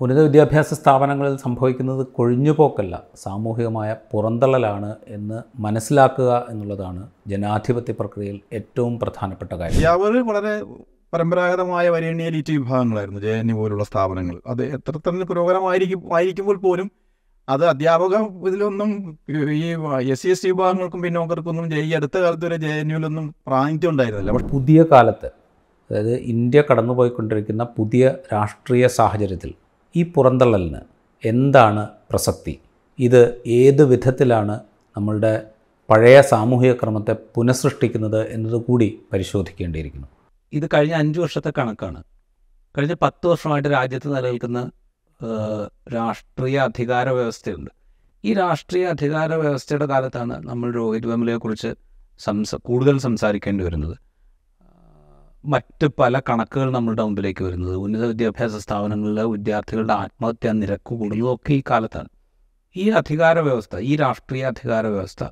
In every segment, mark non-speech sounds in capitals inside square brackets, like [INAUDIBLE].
ഉന്നത വിദ്യാഭ്യാസ സ്ഥാപനങ്ങളിൽ സംഭവിക്കുന്നത് കൊഴിഞ്ഞുപോക്കല്ല സാമൂഹികമായ പുറന്തള്ളലാണ് എന്ന് മനസ്സിലാക്കുക എന്നുള്ളതാണ് ജനാധിപത്യ പ്രക്രിയയിൽ ഏറ്റവും പ്രധാനപ്പെട്ട കാര്യം. അവർ വളരെ പരമ്പരാഗതമായ വരേണ്യ എലീറ്റ് വിഭാഗങ്ങളായിരുന്നു ജെ എൻ യു പോലുള്ള സ്ഥാപനങ്ങൾ. അത് എത്ര തന്നെ പുരോഗമമായിരിക്കും ആയിരിക്കുമ്പോൾ പോലും അത് അധ്യാപക ഇതിലൊന്നും ഈ എസ് സി എസ് ടി വിഭാഗങ്ങൾക്കും പിന്നോക്കർക്കൊന്നും ഈ അടുത്ത കാലത്ത് വരെ ജെ എൻ യുവിലൊന്നും പ്രാതിനിധ്യം ഉണ്ടായിരുന്നില്ല. പക്ഷേ പുതിയ കാലത്ത് അതായത് ഇന്ത്യ കടന്നുപോയിക്കൊണ്ടിരിക്കുന്ന പുതിയ രാഷ്ട്രീയ സാഹചര്യത്തിൽ ഈ പുറന്തള്ളലിന് എന്താണ് പ്രസക്തി? ഇത് ഏത് വിധത്തിലാണ് നമ്മളുടെ പഴയ സാമൂഹിക ക്രമത്തെ പുനഃസൃഷ്ടിക്കുന്നത് എന്നതുകൂടി പരിശോധിക്കേണ്ടിയിരിക്കുന്നു. ഇത് കഴിഞ്ഞ അഞ്ച് വർഷത്തെ കണക്കാണ്. കഴിഞ്ഞ പത്ത് വർഷമായിട്ട് രാജ്യത്ത് നിലനിൽക്കുന്ന രാഷ്ട്രീയ അധികാര വ്യവസ്ഥയുണ്ട്. ഈ രാഷ്ട്രീയ അധികാര വ്യവസ്ഥയുടെ കാലത്താണ് നമ്മൾ രോഹിത് വെമലയെക്കുറിച്ച് സംസ കൂടുതൽ സംസാരിക്കേണ്ടി വരുന്നത്. മറ്റ് പല കണക്കുകൾ നമ്മളുടെ മുമ്പിലേക്ക് വരുന്നത്. ഉന്നത വിദ്യാഭ്യാസ സ്ഥാപനങ്ങളിലെ വിദ്യാർത്ഥികളുടെ ആത്മഹത്യാ നിരക്ക് കൂടുന്നതൊക്കെ ഈ കാലത്താണ്. ഈ അധികാര വ്യവസ്ഥ ഈ രാഷ്ട്രീയ അധികാര വ്യവസ്ഥ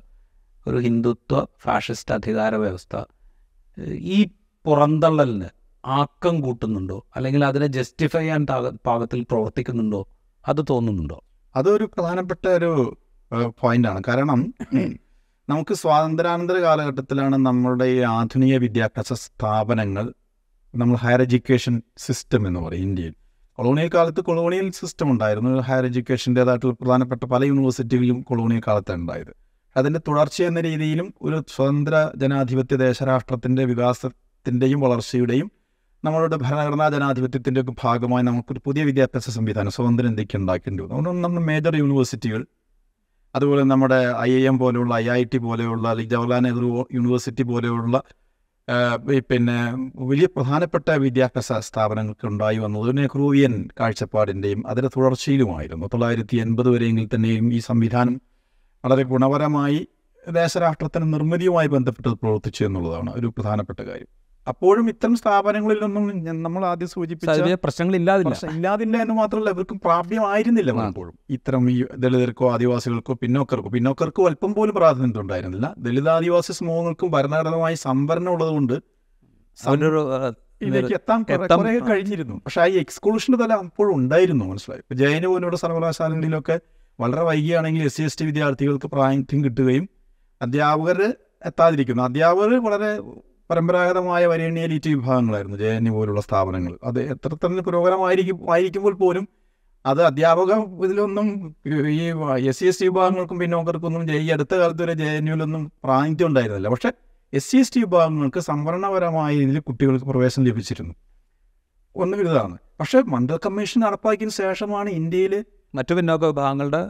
ഒരു ഹിന്ദുത്വ ഫാഷിസ്റ്റ് അധികാര വ്യവസ്ഥ ഈ പുറന്തള്ളലിന് ആക്കം കൂട്ടുന്നുണ്ടോ? അല്ലെങ്കിൽ അതിനെ ജസ്റ്റിഫൈ ചെയ്യാൻ പാകത്തിൽ പ്രവർത്തിക്കുന്നുണ്ടോ? അത് തോന്നുന്നുണ്ടോ? അതൊരു പ്രധാനപ്പെട്ട ഒരു പോയിന്റാണ് കാരണം നമുക്ക് സ്വാതന്ത്ര്യാനന്തര കാലഘട്ടത്തിലാണ് നമ്മളുടെ ഈ ആധുനിക വിദ്യാഭ്യാസ സ്ഥാപനങ്ങൾ നമ്മൾ ഹയർ എഡ്യൂക്കേഷൻ സിസ്റ്റം എന്ന് പറയും ഇന്ത്യയിൽ. കൊളോണിയൽ കാലത്ത് കൊളോണിയൽ സിസ്റ്റം ഉണ്ടായിരുന്നു. ഹയർ എഡ്യൂക്കേഷന്റേതായിട്ടുള്ള പ്രധാനപ്പെട്ട പല യൂണിവേഴ്സിറ്റികളിലും കൊളോണിയൽ കാലത്താണ് ഉണ്ടായത്. അതിന്റെ തുടർച്ച എന്ന രീതിയിലും ഒരു സ്വതന്ത്ര ജനാധിപത്യ ദേശരാഷ്ട്രത്തിന്റെ വികാസത്തിന്റെയും വളർച്ചയുടെയും നമ്മളുടെ ഭരണഘടനാ ജനാധിപത്യത്തിന്റെ ഒക്കെ ഭാഗമായി നമുക്കൊരു പുതിയ വിദ്യാഭ്യാസ സംവിധാനം സ്വതന്ത്രം ഇന്ത്യയ്ക്ക് ഉണ്ടാക്കേണ്ടി വന്നു. അതുകൊണ്ട് നമ്മുടെ മേജർ യൂണിവേഴ്സിറ്റികൾ അതുപോലെ നമ്മുടെ ഐ ഐ എം പോലെയുള്ള ഐ ഐ ടി പോലെയുള്ള അല്ലെങ്കിൽ ജവഹർലാൽ നെഹ്റു യൂണിവേഴ്സിറ്റി പോലെയുള്ള പിന്നെ വലിയ പ്രധാനപ്പെട്ട വിദ്യാഭ്യാസ സ്ഥാപനങ്ങൾക്ക് ഉണ്ടായി വന്നത് നെഹ്റുവിയൻ കാഴ്ചപ്പാടിന്റെയും അതിന്റെ തുടർച്ചയിലുമായിരുന്നു. തൊള്ളായിരത്തി എൺപത് വരെയെങ്കിൽ തന്നെയും ഈ സംവിധാനം വളരെ ഗുണപരമായി ദേശരാഷ്ട്രത്തിന് നിർമ്മിതിയുമായി ബന്ധപ്പെട്ട് പ്രവർത്തിച്ചു എന്നുള്ളതാണ് ഒരു പ്രധാനപ്പെട്ട കാര്യം. അപ്പോഴും ഇത്തരം സ്ഥാപനങ്ങളിലൊന്നും നമ്മൾ ആദ്യം സൂചിപ്പിച്ച പ്രശ്നങ്ങൾ ഇല്ലാതില്ല ഇല്ലാതില്ല എന്ന് മാത്രമല്ല ഇവർക്കും പ്രാപ്യമായിരുന്നില്ല പലപ്പോഴും. ഇത്തരം ഈ ദളിതർക്കോ ആദിവാസികൾക്കോ പിന്നോക്കർക്കോ പിന്നോക്കർക്കോ അല്പം പോലും പ്രാതിനിധ്യം ഉണ്ടായിരുന്നില്ല. ദളിത് ആദിവാസി സമൂഹങ്ങൾക്കും ഭരണഘടനമായി സംവരണം ഉള്ളതുകൊണ്ട് അവരൊരു ഇതിലേക്ക് എത്താൻ കുറേ കഴിഞ്ഞിരുന്നു. പക്ഷെ ആ എക്സ്ക്ലൂഷന്റെ തല അപ്പോഴും ഉണ്ടായിരുന്നു മനസ്സിലായി. ഇപ്പൊ ജയന് പോലുള്ള സർവകലാശാലകളിലൊക്കെ വളരെ വൈകിയാണെങ്കിൽ എസ് സി എസ് ടി വിദ്യാർത്ഥികൾക്ക് പ്രാതിനിധ്യം കിട്ടുകയും അധ്യാപകർ എത്താതിരിക്കുന്നു. അധ്യാപകർ വളരെ പരമ്പരാഗതമായ വരേണ്യ എലീറ്റ് വിഭാഗങ്ങളായിരുന്നു ജെ എൻ യു പോലുള്ള സ്ഥാപനങ്ങൾ. അത് എത്ര തന്നെ പുരോഗമമായിരിക്കും ആയിരിക്കുമ്പോൾ പോലും അത് അധ്യാപക ഇതിലൊന്നും ഈ എസ് സി എസ് ടി വിഭാഗങ്ങൾക്കും പിന്നോക്കർക്കൊന്നും ഈ അടുത്ത കാലത്ത് വരെ ജെ എൻ യുവിലൊന്നും പ്രാതിനിധ്യം ഉണ്ടായിരുന്നില്ല. പക്ഷെ എസ് സി എസ് ടി വിഭാഗങ്ങൾക്ക് സംവരണപരമായ രീതിയിൽ കുട്ടികൾക്ക് പ്രവേശനം ലഭിച്ചിരുന്നു. ഒന്ന് ഇതാണ് പക്ഷേ മണ്ഡൽ കമ്മീഷൻ നടപ്പാക്കിയതിന് ശേഷമാണ് ഇന്ത്യയിൽ മറ്റു പിന്നോക്ക വിഭാഗങ്ങളുടെ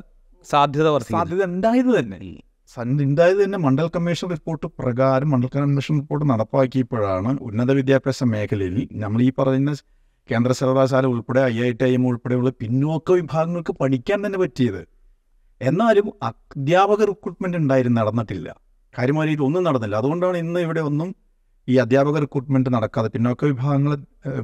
സാധ്യത സാധ്യത ഉണ്ടായത് തന്നെ. ഉണ്ടായത് തന്നെ മണ്ഡൽ കമ്മീഷൻ റിപ്പോർട്ട് പ്രകാരം മണ്ഡൽ കമ്മീഷൻ റിപ്പോർട്ട് നടപ്പാക്കിയപ്പോഴാണ് ഉന്നത വിദ്യാഭ്യാസ മേഖലയിൽ നമ്മൾ ഈ പറയുന്ന കേന്ദ്ര സർവകലാശാല ഉൾപ്പെടെ I I T I M ഉൾപ്പെടെയുള്ള പിന്നോക്ക വിഭാഗങ്ങൾക്ക് പഠിക്കാൻ തന്നെ പറ്റിയത്. എന്നാലും അധ്യാപക റിക്രൂട്ട്മെന്റ് ഉണ്ടായിരുന്നു നടന്നിട്ടില്ല. കാര്യമായ ഒന്നും നടന്നില്ല. അതുകൊണ്ടാണ് ഇന്ന് ഇവിടെ ഒന്നും ഈ അധ്യാപക റിക്രൂട്ട്മെന്റ് നടക്കാതെ പിന്നോക്ക വിഭാഗങ്ങൾ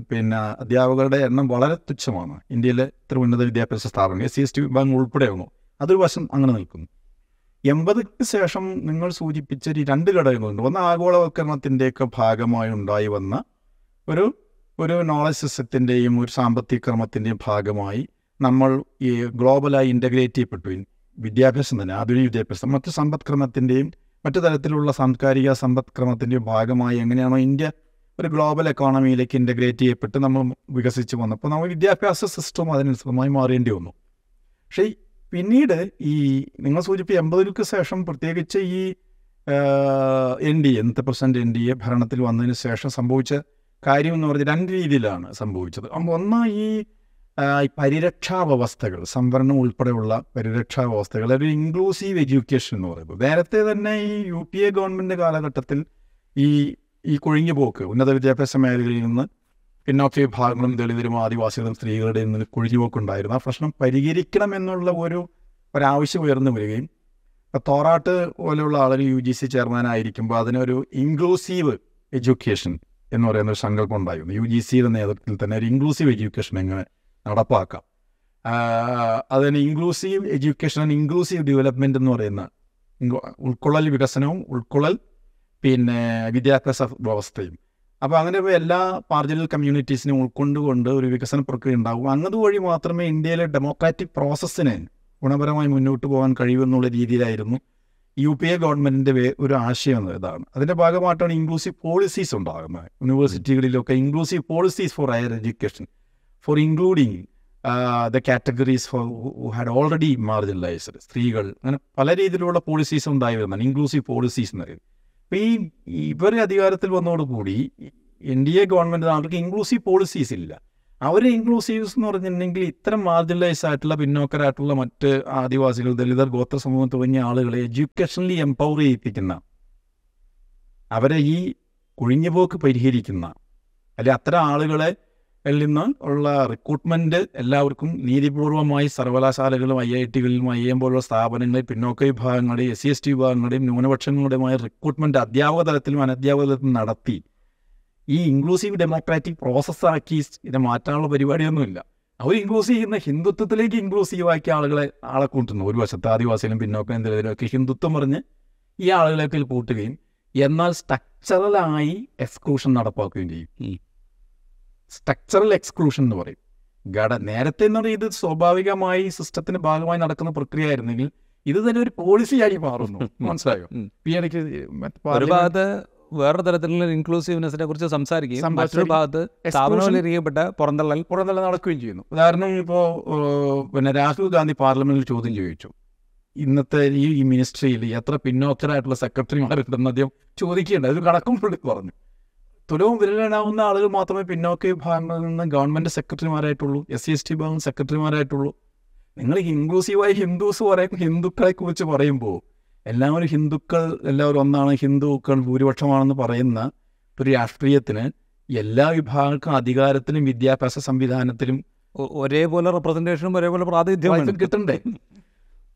പിന്നെ അധ്യാപകരുടെ എണ്ണം വളരെ തുച്ഛമാണ്. ഇന്ത്യയിലെ ഇത്ര ഉന്നത വിദ്യാഭ്യാസ സ്ഥാപനങ്ങൾ എസ് സി എസ് ടി വിഭാഗങ്ങൾ ഉൾപ്പെടെയാണോ അതൊരു വശം അങ്ങനെ നിൽക്കുന്നു. എൺപതിക്ക് ശേഷം നിങ്ങൾ സൂചിപ്പിച്ച രണ്ട് ഘടകങ്ങളുണ്ട്. ഒന്ന് ആഗോളവൽക്കരണത്തിന്റെയൊക്കെ ഭാഗമായി ഉണ്ടായി വന്ന ഒരു ഒരു നോളജ് സിസ്റ്റത്തിന്റെയും ഒരു സാമ്പത്തിക ക്രമത്തിന്റെയും ഭാഗമായി നമ്മൾ ഈ ഗ്ലോബലായി ഇന്റഗ്രേറ്റ് ചെയ്യപ്പെട്ടു. വിദ്യാഭ്യാസം തന്നെ ആധുനിക വിദ്യാഭ്യാസം മറ്റ് സമ്പദ്ക്രമത്തിന്റെയും മറ്റു തരത്തിലുള്ള സാംസ്കാരിക സമ്പദ്ക്രമത്തിന്റെയും ഭാഗമായി എങ്ങനെയാണോ ഇന്ത്യ ഒരു ഗ്ലോബൽ എക്കോണമിയിലേക്ക് ഇന്റഗ്രേറ്റ് ചെയ്യപ്പെട്ട് നമ്മൾ വികസിച്ച് വന്നപ്പോൾ നമ്മൾ വിദ്യാഭ്യാസ സിസ്റ്റം അതിനനുസൃതമായി മാറേണ്ടി വന്നു. പക്ഷേ പിന്നീട് ഈ നിങ്ങൾ സൂചിപ്പിച്ച എൺപതിനുക്ക് ശേഷം പ്രത്യേകിച്ച് ഈ എൻ ഡി എ ഇന്നത്തെ പ്രസിഡന്റ് എൻ ഡി എ ഭരണത്തിൽ വന്നതിന് ശേഷം സംഭവിച്ച കാര്യം എന്ന് പറഞ്ഞാൽ രണ്ട് രീതിയിലാണ് സംഭവിച്ചത്. ഒന്ന് ഈ പരിരക്ഷാ വ്യവസ്ഥകൾ സംവരണം ഉൾപ്പെടെയുള്ള പരിരക്ഷാ വ്യവസ്ഥകൾ ഒരു ഇൻക്ലൂസീവ് എഡ്യൂക്കേഷൻ എന്ന് പറയുമ്പോൾ നേരത്തെ തന്നെ ഈ യു പി എ ഗവൺമെന്റ് കാലഘട്ടത്തിൽ ഈ ഈ കൊഴിഞ്ഞുപോക്ക് ഉന്നത വിദ്യാഭ്യാസ മേഖലയിൽ നിന്ന് പിന്നോക്ക വിഭാഗങ്ങളും ദളിതരും ആദിവാസികളും സ്ത്രീകളുടെ നിന്ന് കൊഴിഞ്ഞുപോക്കുണ്ടായിരുന്നു. ആ പ്രശ്നം പരിഹരിക്കണം എന്നുള്ള ഒരു ഒരാവശ്യം ഉയർന്നു വരികയും തോറാട്ട് പോലെയുള്ള ആളുകൾ യു ജി സി ചെയർമാനായിരിക്കുമ്പോൾ അതിനൊരു ഇൻക്ലൂസീവ് എഡ്യൂക്കേഷൻ എന്ന് പറയുന്ന ഒരു സങ്കല്പം ഉണ്ടായിരുന്നു. യു ജി സിയുടെ നേതൃത്വത്തിൽ തന്നെ ഒരു ഇൻക്ലൂസീവ് എഡ്യൂക്കേഷൻ എങ്ങനെ നടപ്പാക്കാം? അതിന് inclusive education and inclusive development എന്ന് പറയുന്ന ഉൾക്കൊള്ളൽ വികസനവും ഉൾക്കൊള്ളൽ പിന്നെ വിദ്യാഭ്യാസ വ്യവസ്ഥയും അപ്പോൾ അങ്ങനെ എല്ലാ മാർജിനൽ കമ്മ്യൂണിറ്റീസിനെ ഉൾക്കൊണ്ടുകൊണ്ട് ഒരു വികസന പ്രക്രിയ ഉണ്ടാകും. അങ്ങനെ വഴി മാത്രമേ ഇന്ത്യയിലെ ഡെമോക്രാറ്റിക് പ്രോസസ്സിന് ഗുണപരമായി മുന്നോട്ട് പോകാൻ കഴിയുമെന്നുള്ള രീതിയിലായിരുന്നു യു പി എ ഗവൺമെന്റിന്റെ ഒരു ആശയം ഇതാണ്. അതിന്റെ ഭാഗമായിട്ടാണ് ഇൻക്ലൂസീവ് പോളിസീസ് ഉണ്ടാകുന്നത്. യൂണിവേഴ്സിറ്റികളിലൊക്കെ inclusive policies for higher education for including the categories for had already marginalised സ്ത്രീകൾ. അങ്ങനെ പല രീതിയിലുള്ള പോളിസീസ് ഉണ്ടായി വരുന്നതാണ് ഇൻക്ലൂസീവ് പോളിസീസ് എന്ന് പറയുന്നത് അപ്പോൾ ഈ ഇവർ അധികാരത്തിൽ വന്നതോടുകൂടി എൻ ഡി എ ഗവൺമെന്റ് അവർക്ക് ഇൻക്ലൂസീവ് പോളിസീസ് ഇല്ല. അവർ ഇൻക്ലൂസീവ്സ് എന്ന് പറഞ്ഞിട്ടുണ്ടെങ്കിൽ ഇത്തരം മാർജിനലൈസ് ആയിട്ടുള്ള പിന്നോക്കരായിട്ടുള്ള മറ്റ് ആദിവാസികൾ ദലിതർ ഗോത്ര സമൂഹം തുടങ്ങിയ ആളുകളെ എഡ്യൂക്കേഷനലി എംപവർ ചെയ്യിപ്പിക്കുന്ന അവരെ ഈ കുഴിഞ്ഞുപോക്ക് പരിഹരിക്കുന്ന അല്ലെ അത്തരം ആളുകളെ നിന്ന് ഉള്ള റിക്രൂട്ട്മെന്റ് എല്ലാവർക്കും നീതിപൂർവമായി സർവകലാശാലകളും ഐ ഐ ടികളിലും ഐ എം പോലുള്ള സ്ഥാപനങ്ങളിൽ പിന്നോക്ക വിഭാഗങ്ങളുടെയും എസ് സി എസ് ടി വിഭാഗങ്ങളുടെയും ന്യൂനപക്ഷങ്ങളുടെയുമായ റിക്രൂട്ട്മെന്റ് അധ്യാപക തലത്തിലും അനധ്യാപക തലത്തിലും നടത്തി ഈ ഇൻക്ലൂസീവ് ഡെമോക്രാറ്റിക് പ്രോസസ്സാക്കി ഇതിനെ മാറ്റാനുള്ള പരിപാടിയൊന്നുമില്ല. അവർ ഇൻക്ലൂസീവ് ചെയ്യുന്ന ഹിന്ദുത്വത്തിലേക്ക് ഇൻക്ലൂസീവ് ആക്കി ആളുകളെ ആളെ കൂട്ടുന്നു. ഒരു വശത്ത് ആദിവാസികളും പിന്നോക്കം എന്തെങ്കിലുമൊക്കെ ഹിന്ദുത്വം പറഞ്ഞ് ഈ ആളുകളെയൊക്കെ കൂട്ടുകയും എന്നാൽ സ്ട്രക്ചറലായി എക്സ്ക്ലൂഷൻ നടപ്പാക്കുകയും ചെയ്യും. സ്ട്രക്ചറൽ എക്സ്ക്ലൂഷൻ എന്ന് പറയും. ഘട നേരത്തെ എന്ന് പറയുന്നത് ഇത് സ്വാഭാവികമായി സിസ്റ്റത്തിന്റെ ഭാഗമായി നടക്കുന്ന പ്രക്രിയ ആയിരുന്നെങ്കിൽ ഇത് തന്നെ ഒരു പോളിസിയായി മാറുന്നു. മനസ്സിലായോ? എനിക്ക് ഒരു ഭാഗത്ത് വേറെ തരത്തിലുള്ള ഇൻക്ലൂസീവ്നെസിനെ കുറിച്ച് സംസാരിക്കുകയും മറ്റൊരു ഭാഗത്ത് പുറന്തള്ളൽ പുറന്തള്ള നടക്കുകയും ചെയ്യുന്നു. ഉദാഹരണം ഇപ്പോൾ പിന്നെ രാഹുൽ ഗാന്ധി പാർലമെന്റിൽ ചോദ്യം ചോദിച്ചു. ഇന്നത്തെ ഈ ഈ മിനിസ്ട്രിയിൽ എത്ര പിന്നോക്കരായിട്ടുള്ള സെക്രട്ടറിമാരുണ്ടെന്ന് അദ്ദേഹം ചോദിക്കേണ്ട ഒരു കണക്കും പുള്ളി പറഞ്ഞു. തുലവും വിരലനാവുന്ന ആളുകൾ മാത്രമേ പിന്നോക്ക വിഭാഗങ്ങളിൽ നിന്ന് ഗവൺമെന്റ് സെക്രട്ടറിമാരായിട്ടുള്ളൂ എസ് സി എസ് ടി വിഭാഗം സെക്രട്ടറിമാരായിട്ടുള്ളൂ നിങ്ങൾ ഇൻക്ലൂസീവായി ഹിന്ദുസ് പറയും ഹിന്ദുക്കളെ കുറിച്ച് പറയുമ്പോൾ എല്ലാവരും ഹിന്ദുക്കൾ എല്ലാവരും ഒന്നാണ് ഹിന്ദുക്കൾ ഭൂരിപക്ഷമാണെന്ന് പറയുന്ന ഒരു രാഷ്ട്രീയത്തിന് എല്ലാ വിഭാഗങ്ങൾക്കും അധികാരത്തിലും വിദ്യാഭ്യാസ സംവിധാനത്തിലും ഒരേപോലെ റെപ്രസെന്റേഷനും ഒരേപോലെ പ്രാതിനിധ്യം കിട്ടണ്ടേ?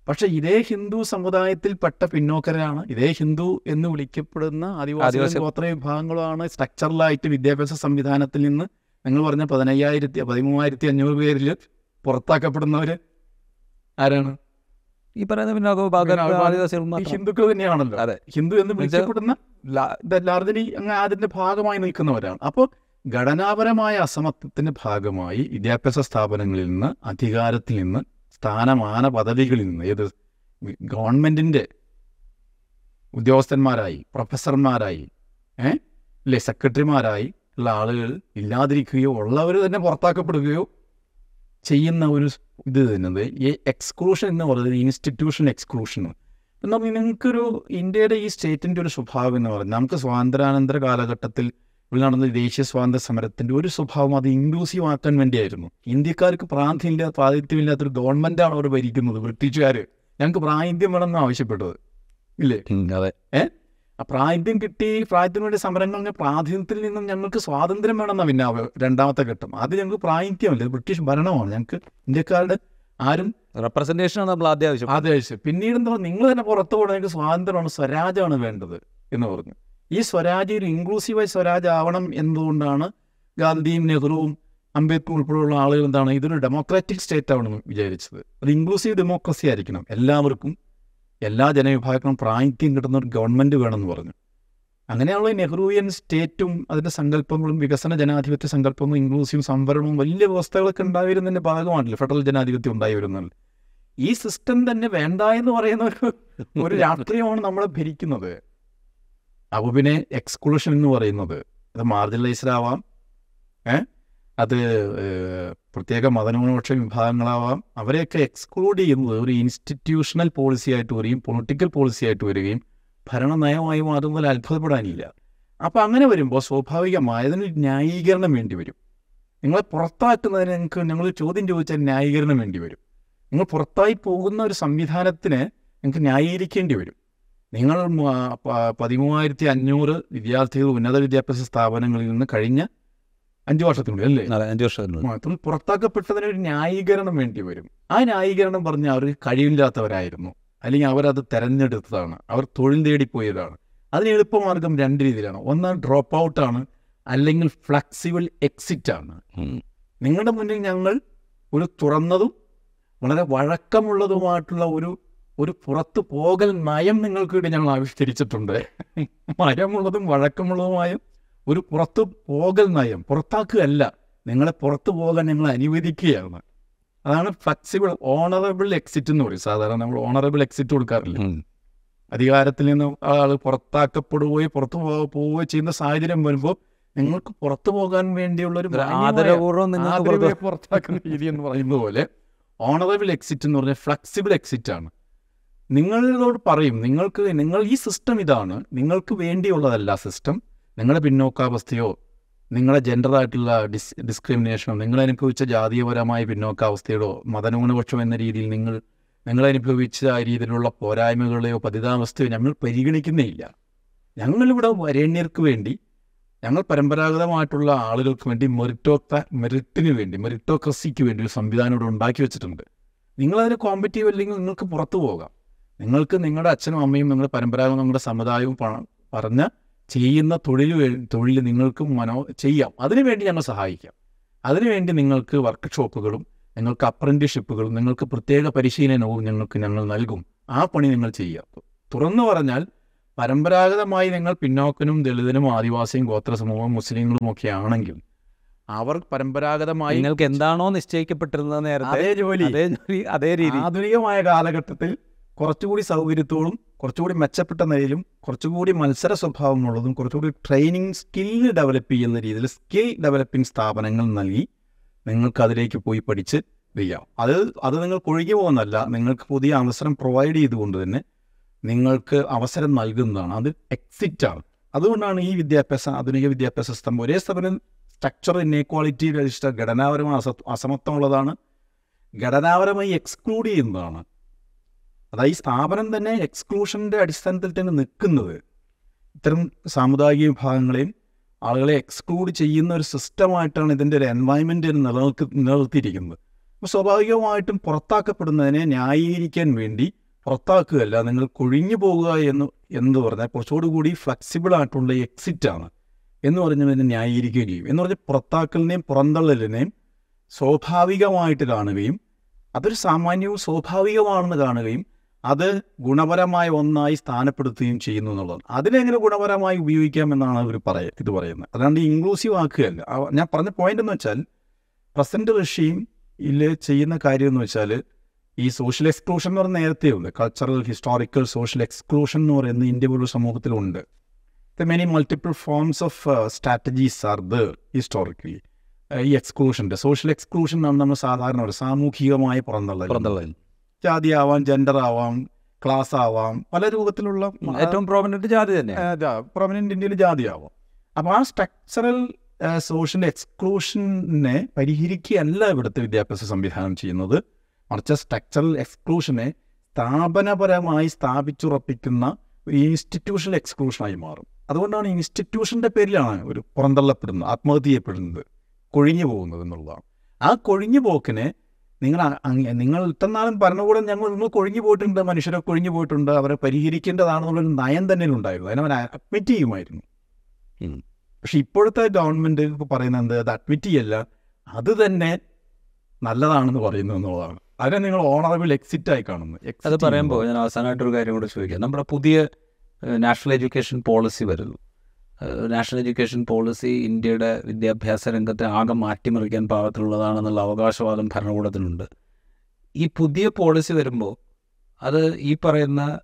പക്ഷെ ഇതേ ഹിന്ദു സമുദായത്തിൽപ്പെട്ട പിന്നോക്കരാണ് ഇതേ ഹിന്ദു എന്ന് വിളിക്കപ്പെടുന്ന ആദിവാസി ഗോത്ര വിഭാഗങ്ങളാണ് സ്ട്രക്ചറലായിട്ട് വിദ്യാഭ്യാസ സംവിധാനത്തിൽ നിന്ന് നിങ്ങൾ പറഞ്ഞ പതിനയ്യായിരത്തി പതിമൂവായിരത്തി അഞ്ഞൂറ് പേരിൽ പുറത്താക്കപ്പെടുന്നവര് ആരാണ് ഈ പറയുന്ന പിന്നോക്ക വിഭാഗം. ഹിന്ദുക്കൾ തന്നെയാണല്ലോ അതെ. ഹിന്ദു എന്ന് വിളിക്കപ്പെടുന്ന ലാർജലി അങ്ങ് അതിന്റെ ഭാഗമായി നിൽക്കുന്നവരാണ് അപ്പോൾ ഘടനാപരമായ അസമത്വത്തിന്റെ ഭാഗമായി വിദ്യാഭ്യാസ സ്ഥാപനങ്ങളിൽ നിന്ന് അധികാരത്തിൽ നിന്ന് സ്ഥാനമാന പദവികളിൽ നിന്ന് ഏത് ഗവൺമെന്റിന്റെ ഉദ്യോഗസ്ഥന്മാരായി പ്രൊഫസർമാരായി ഏ? അല്ലെ? സെക്രട്ടറിമാരായി ഉള്ള ആളുകൾ ഇല്ലാതിരിക്കുകയോ ഉള്ളവർ തന്നെ പുറത്താക്കപ്പെടുകയോ ചെയ്യുന്ന ഒരു ഇത് തന്നത് ഈ എക്സ്ക്ലൂഷൻ എന്ന് പറയുന്നത് ഇൻസ്റ്റിറ്റ്യൂഷൻ എക്സ്ക്ലൂഷൻ. എന്നാൽ നിങ്ങൾക്കൊരു ഇന്ത്യയുടെ ഈ സ്റ്റേറ്റിന്റെ ഒരു സ്വഭാവം എന്ന് പറയുന്നത് നമുക്ക് സ്വാതന്ത്ര്യാനന്തര കാലഘട്ടത്തിൽ ഇവിടെ നടന്ന ദേശീയ സ്വാതന്ത്ര്യ സമരത്തിന്റെ ഒരു സ്വഭാവം അത് ഇൻക്ലൂസീവ് ആക്കാൻ വേണ്ടിയായിരുന്നു. ഇന്ത്യക്കാർക്ക് പ്രാതിനിധ്യമില്ല പ്രാതിനിധ്യമില്ലാത്തൊരു ഗവൺമെന്റാണ് അവർ ഭരിക്കുന്നത് ബ്രിട്ടീഷുകാർ ഞങ്ങൾക്ക് പ്രാതിനിധ്യം വേണമെന്ന് ആവശ്യപ്പെട്ടത്. ഇല്ലേ? അതെ. ആ പ്രാതിനിധ്യം കിട്ടി പ്രായത്തിന് വേണ്ടി സമരങ്ങൾ പ്രാതിനിധ്യത്തിൽ നിന്നും ഞങ്ങൾക്ക് സ്വാതന്ത്ര്യം വേണമെന്നാണ് പിന്നെ രണ്ടാമത്തെ ഘട്ടം. അത് ഞങ്ങൾക്ക് പ്രാതിനിധ്യമല്ല ബ്രിട്ടീഷ് ഭരണമാണ്. ഞങ്ങൾക്ക് ഇന്ത്യക്കാരുടെ ആരും റെപ്രസെന്റേഷനാണ് നമ്മൾ ആദ്യം ആവശ്യം ആദ്യം ആവശ്യം. പിന്നീട് എന്താ നിങ്ങൾ തന്നെ പുറത്തു പോകണം നിങ്ങൾക്ക് സ്വാതന്ത്ര്യമാണ് സ്വരാജമാണ് വേണ്ടത് എന്ന് പറഞ്ഞു. ഈ സ്വരാജ് ഒരു ഇൻക്ലൂസീവായി സ്വരാജ് ആവണം എന്നതുകൊണ്ടാണ് ഗാന്ധിയും നെഹ്റുവും അംബേദ്കർ ഉൾപ്പെടെയുള്ള ആളുകൾ എന്താണ് ഇതൊരു ഡെമോക്രാറ്റിക് സ്റ്റേറ്റ് ആവണം വിചാരിച്ചത്. അത് ഇൻക്ലൂസീവ് ഡെമോക്രസി ആയിരിക്കണം. എല്ലാവർക്കും എല്ലാ ജനവിഭാഗങ്ങളും പ്രാതിനിധ്യം കിട്ടുന്ന ഒരു ഗവൺമെന്റ് വേണമെന്ന് പറഞ്ഞു. അങ്ങനെയുള്ള നെഹ്റുവിയൻ സ്റ്റേറ്റും അതിന്റെ സങ്കല്പങ്ങളും വികസന ജനാധിപത്യ സങ്കല്പങ്ങളും ഇൻക്ലൂസീവ് സംവരണവും വലിയ വ്യവസ്ഥകളൊക്കെ ഉണ്ടായിരുന്നതിന്റെ ഭാഗമാണല്ലോ. ഫെഡറൽ ജനാധിപത്യം ഉണ്ടായി വരുന്നത് ഈ സിസ്റ്റം തന്നെ വേണ്ട എന്ന് പറയുന്ന ഒരു ഒരു രാഷ്ട്രീയമാണ് നമ്മളെ ഭരിക്കുന്നത്. അപ്പോൾ പിന്നെ എക്സ്ക്ലൂഷൻ എന്ന് പറയുന്നത്. അത് മാർജിനലൈസ്ഡ് ആവാം. ഏ? അത് പ്രത്യേക മതന്യൂനപക്ഷ വിഭാഗങ്ങളാവാം. അവരെയൊക്കെ എക്സ്ക്ലൂഡ് ചെയ്യുന്നത് ഒരു ഇൻസ്റ്റിറ്റ്യൂഷണൽ പോളിസി ആയിട്ട് വരികയും പൊളിറ്റിക്കൽ പോളിസി ആയിട്ട് വരികയും ഭരണനയമായി മാറുന്നതിൽ അത്ഭുതപ്പെടാനില്ല. അപ്പോൾ അങ്ങനെ വരുമ്പോൾ സ്വാഭാവികമായതിന് ന്യായീകരണം വേണ്ടി വരും. നിങ്ങളെ പുറത്താക്കുന്നതിന് നിങ്ങൾക്ക് ഞങ്ങൾ ചോദ്യം ചോദിച്ചാൽ ന്യായീകരണം വേണ്ടി വരും. നിങ്ങൾ പുറത്തായി പോകുന്ന ഒരു സംവിധാനത്തിന് നിങ്ങൾക്ക് ന്യായീകരിക്കേണ്ടി വരും. നിങ്ങൾ പതിമൂവായിരത്തി അഞ്ഞൂറ് വിദ്യാർത്ഥികൾ ഉന്നത വിദ്യാഭ്യാസ സ്ഥാപനങ്ങളിൽ നിന്ന് കഴിഞ്ഞ അഞ്ച് വർഷത്തിനുള്ളിൽ അല്ലേ? അഞ്ചു അഞ്ച് വർഷം മാത്രം പുറത്താക്കപ്പെട്ടതിന് ഒരു ന്യായീകരണം വേണ്ടി വരും. ആ ന്യായീകരണം പറഞ്ഞാൽ അവർ കഴിവില്ലാത്തവരായിരുന്നു. അല്ലെങ്കിൽ അവരത് തെരഞ്ഞെടുത്തതാണ്. അവർ തൊഴിൽ തേടിപ്പോയതാണ്. അതിന് എളുപ്പമാർഗം രണ്ട് രീതിയിലാണ്. ഒന്ന് ഡ്രോപ്പ് ഔട്ടാണ് അല്ലെങ്കിൽ ഫ്ലെക്സിബിൾ എക്സിറ്റ് ആണ്. നിങ്ങളുടെ മുന്നിൽ ഞങ്ങൾ ഒരു തുറന്നതും വളരെ വഴക്കമുള്ളതുമായിട്ടുള്ള ഒരു ഒരു പുറത്തു പോകൽ നയം നിങ്ങൾക്ക് വേണ്ടി ഞങ്ങൾ ആവിഷ്കരിച്ചിട്ടുണ്ട്. മരമുള്ളതും വഴക്കമുള്ളതുമായ ഒരു പുറത്തു പോകൽ നയം പുറത്താക്കുകയല്ല നിങ്ങളെ പുറത്തു പോകാൻ ഞങ്ങൾ അനുവദിക്കുകയാണ്. അതാണ് ഫ്ലെക്സിബിൾ ഓണറബിൾ എക്സിറ്റ് എന്ന് പറയും. സാധാരണ നമ്മൾ ഓണറബിൾ എക്സിറ്റ് കൊടുക്കാറില്ല? അധികാരത്തിൽ നിന്ന് ആൾ പുറത്താക്കപ്പെടുകയോ പുറത്തു പോവുകയോ ചെയ്യുന്ന സാഹചര്യം വരുമ്പോൾ നിങ്ങൾക്ക് പുറത്തു പോകാൻ വേണ്ടിയുള്ള ഒരു ആദരപൂർവം പുറത്താക്കുന്ന രീതി എന്ന് പറയുന്നത് പോലെ ഓണറബിൾ എക്സിറ്റ് എന്ന് പറഞ്ഞാൽ ഫ്ലെക്സിബിൾ എക്സിറ്റ് ആണ്. നിങ്ങളോട് പറയും നിങ്ങൾക്ക് നിങ്ങൾ ഈ സിസ്റ്റം ഇതാണ്. നിങ്ങൾക്ക് വേണ്ടിയുള്ളതല്ല സിസ്റ്റം നിങ്ങളുടെ പിന്നോക്കാവസ്ഥയോ നിങ്ങളുടെ ജെൻഡറായിട്ടുള്ള ഡിസ് ഡിസ്ക്രിമിനേഷനോ നിങ്ങൾ അനുഭവിച്ച ജാതീയപരമായ പിന്നോക്കാവസ്ഥയോ മതന്യൂനപക്ഷം എന്ന രീതിയിൽ നിങ്ങൾ നിങ്ങൾ അനുഭവിച്ച രീതിയിലുള്ള പോരായ്മകളെയോ പതിതാവസ്ഥയോ ഞങ്ങൾ പരിഗണിക്കുന്നേയില്ല. ഞങ്ങളിവിടെ വരേണ്യർക്ക് വേണ്ടി ഞങ്ങൾ പരമ്പരാഗതമായിട്ടുള്ള ആളുകൾക്ക് വേണ്ടി മെറിറ്റോക്ത മെറിറ്റിന് വേണ്ടി മെറിറ്റോക്രസിക്ക് വേണ്ടി ഒരു സംവിധാനം ഇവിടെ ഉണ്ടാക്കി വെച്ചിട്ടുണ്ട്. നിങ്ങളതിന് കോമ്പറ്റീവ് അല്ലെങ്കിൽ നിങ്ങൾക്ക് പുറത്തു പോകാം. നിങ്ങൾക്ക് നിങ്ങളുടെ അച്ഛനും അമ്മയും നിങ്ങളുടെ പരമ്പരാഗതവും നിങ്ങളുടെ സമുദായവും പറഞ്ഞ് ചെയ്യുന്ന തൊഴിൽ തൊഴിൽ നിങ്ങൾക്കും മനോ ചെയ്യാം. അതിനുവേണ്ടി ഞങ്ങൾ സഹായിക്കാം. അതിനുവേണ്ടി നിങ്ങൾക്ക് വർക്ക്ഷോപ്പുകളും നിങ്ങൾക്ക് അപ്രന്റീഷിപ്പുകളും നിങ്ങൾക്ക് പ്രത്യേക പരിശീലനവും ഞങ്ങൾക്ക് ഞങ്ങൾ നൽകും. ആ പണി നിങ്ങൾ ചെയ്യാം തുറന്നു പറഞ്ഞാൽ പരമ്പരാഗതമായി നിങ്ങൾ പിന്നോക്കനും ദളിതനും ആദിവാസിയും ഗോത്ര സമൂഹവും മുസ്ലിങ്ങളും ഒക്കെ ആണെങ്കിൽ അവർ പരമ്പരാഗതമായി നിങ്ങൾക്ക് എന്താണോ നിശ്ചയിക്കപ്പെട്ടിരുന്നത് നേരത്തെ അതേ ജോലി അതേ രീതി. ആധുനികമായ കാലഘട്ടത്തിൽ കുറച്ചുകൂടി സൗകര്യത്തോടും കുറച്ചുകൂടി മെച്ചപ്പെട്ട നിലയിലും കുറച്ചുകൂടി മത്സര സ്വഭാവമുള്ളതും കുറച്ചുകൂടി ട്രെയിനിങ് സ്കിൽ ഡെവലപ്പ് ചെയ്യുന്ന രീതിയിൽ സ്കിൽ ഡെവലപ്പിംഗ് സ്ഥാപനങ്ങൾ നൽകി നിങ്ങൾക്ക് അതിലേക്ക് പോയി പഠിച്ച് ചെയ്യാം. അത് അത് നിങ്ങൾക്ക് ഒഴുകി പോകുന്നതല്ല നിങ്ങൾക്ക് പുതിയ അവസരം പ്രൊവൈഡ് ചെയ്തുകൊണ്ട് തന്നെ നിങ്ങൾക്ക് അവസരം നൽകുന്നതാണ്. അത് എക്സിറ്റ് ആണ്. അതുകൊണ്ടാണ് ഈ വിദ്യാഭ്യാസ ആധുനിക വിദ്യാഭ്യാസ സിസ്റ്റം ഒരേ സ്ഥാപനം സ്ട്രക്ചർ ഇന്നേക്വാളിറ്റി രജിസ്റ്റർ ഘടനാപരമായ അസ അസമത്വമുള്ളതാണ്. ഘടനാപരമായി എക്സ്ക്ലൂഡ് ചെയ്യുന്നതാണ്. അതായത് ഈ സ്ഥാപനം തന്നെ എക്സ്ക്ലൂഷന്റെ അടിസ്ഥാനത്തിൽ തന്നെ നിൽക്കുന്നത് ഇത്തരം സാമുദായിക വിഭാഗങ്ങളെയും ആളുകളെ എക്സ്ക്ലൂഡ് ചെയ്യുന്ന ഒരു സിസ്റ്റമായിട്ടാണ് ഇതിന്റെ ഒരു എൻവയൺമെന്റ് നിലനിൽക്ക് നിലനിർത്തിയിരിക്കുന്നത്. അപ്പോൾ സ്വാഭാവികമായിട്ടും പുറത്താക്കപ്പെടുന്നതിനെ ന്യായീകരിക്കാൻ വേണ്ടി പുറത്താക്കുകയല്ല നിങ്ങൾ കൊഴിഞ്ഞു പോകുക എന്ന് എന്ന് പറഞ്ഞാൽ കുറച്ചുകൂടി കൂടി ഫ്ലെക്സിബിൾ ആയിട്ടുള്ള എക്സിറ്റ് ആണ് എന്ന് പറഞ്ഞാൽ ഇതിനെ ന്യായീകരിക്കുകയും ചെയ്യും. എന്ന് പറഞ്ഞാൽ പുറത്താക്കലിനെയും പുറന്തള്ളലിനെയും സ്വാഭാവികമായിട്ട് കാണുകയും അതൊരു സാമാന്യവും സ്വാഭാവികമാണെന്ന് കാണുകയും അത് ഗുണപരമായ ഒന്നായി സ്ഥാനപ്പെടുത്തുകയും ചെയ്യുന്നു എന്നുള്ളത്. അതിനെങ്ങനെ ഗുണപരമായി ഉപയോഗിക്കാം എന്നാണ് അവർ പറയ ഇത് പറയുന്നത്. അതാണ്ട് ഇൻക്ലൂസീവ് ആക്കുകയല്ല. ഞാൻ പറഞ്ഞ പോയിന്റ് എന്ന് വെച്ചാൽ പ്രസന്റ് റഷ്യയും ഇതിൽ ചെയ്യുന്ന കാര്യം എന്ന് വെച്ചാൽ ഈ സോഷ്യൽ എക്സ്ക്ലൂഷൻ എന്ന് പറഞ്ഞ നേരത്തെ ഉണ്ട്. കൾച്ചറൽ ഹിസ്റ്റോറിക്കൽ സോഷ്യൽ എക്സ്ക്ലൂഷൻ എന്ന് പറയുന്നത് ഇന്ത്യ പോലുള്ള സമൂഹത്തിലുണ്ട്. The many multiple forms of strategies are the historically ഈ എക്സ്ക്ലൂഷന്റെ സോഷ്യൽ എക്സ്ക്ലൂഷൻ എന്നാണ് നമ്മൾ സാധാരണ ഒരു സാമൂഹികമായ പുറന്തള്ളൽ. പുറന്തള്ളൽ. ജാതി ആവാം ജെൻഡർ ആവാം ക്ലാസ് ആവാം പല രൂപത്തിലുള്ള ഏറ്റവും പ്രോമിനന്റ് ജാതി തന്നെ. പ്രൊമിനന്റ് ഇന്ത്യയിൽ ജാതി ആവാം അപ്പോൾ ആ സ്ട്രക്ചറൽ സോഷ്യൽ എക്സ്ക്ലൂഷനെ പരിഹരിക്കുകയല്ല ഇവിടുത്തെ വിദ്യാഭ്യാസ സംവിധാനം ചെയ്യുന്നത്. മറിച്ച് സ്ട്രക്ചറൽ എക്സ്ക്ലൂഷനെ സ്ഥാപനപരമായി സ്ഥാപിച്ചുറപ്പിക്കുന്ന ഒരു ഇൻസ്റ്റിറ്റ്യൂഷണൽ എക്സ്ക്ലൂഷനായി മാറും. അതുകൊണ്ടാണ് ഇൻസ്റ്റിറ്റ്യൂഷന്റെ പേരിലാണ് ഒരു പുറന്തള്ളപ്പെടുന്നത് ആത്മഹത്യ ചെയ്യപ്പെടുന്നത് കൊഴിഞ്ഞു പോകുന്നത് എന്നുള്ളതാണ്. ആ കൊഴിഞ്ഞു പോക്കിനെ നിങ്ങൾ നിങ്ങൾ ഇത്തന്നാളും ഭരണകൂടം ഞങ്ങൾ നിങ്ങൾ കൊഴിഞ്ഞു പോയിട്ടുണ്ട് മനുഷ്യരെ കൊഴിഞ്ഞു പോയിട്ടുണ്ട് അവരെ പരിഹരിക്കേണ്ടതാണെന്നുള്ളൊരു നയം തന്നെ ഉണ്ടായിരുന്നു. അതിനവൻ അഡ്മിറ്റ് ചെയ്യുമായിരുന്നു. പക്ഷെ ഇപ്പോഴത്തെ ഗവൺമെന്റ് ഇപ്പോൾ പറയുന്നത് എന്ത്? അത് അഡ്മിറ്റ് ചെയ്യല്ല. അത് തന്നെ നല്ലതാണെന്ന് പറയുന്നു എന്നുള്ളതാണ്. അതിനെ നിങ്ങൾ ഓണറബിൾ എക്സിറ്റ് ആയി കാണുന്നു. അത് പറയുമ്പോൾ. ഞാൻ അവസാനമായിട്ടൊരു കാര്യം കൂടെ ചോദിക്കാം. നമ്മുടെ പുതിയ നാഷണൽ എഡ്യൂക്കേഷൻ പോളിസി വരുന്നു. നാഷണൽ എഡ്യൂക്കേഷൻ പോളിസി ഇന്ത്യയുടെ വിദ്യാഭ്യാസ രംഗത്തെ ആകെ മാറ്റിമറിക്കാൻ പാകത്തിലുള്ളതാണെന്നുള്ള അവകാശവാദം ഭരണകൂടത്തിനുണ്ട്. ഈ പുതിയ പോളിസി വരുമ്പോൾ അത് ഈ പറയുന്ന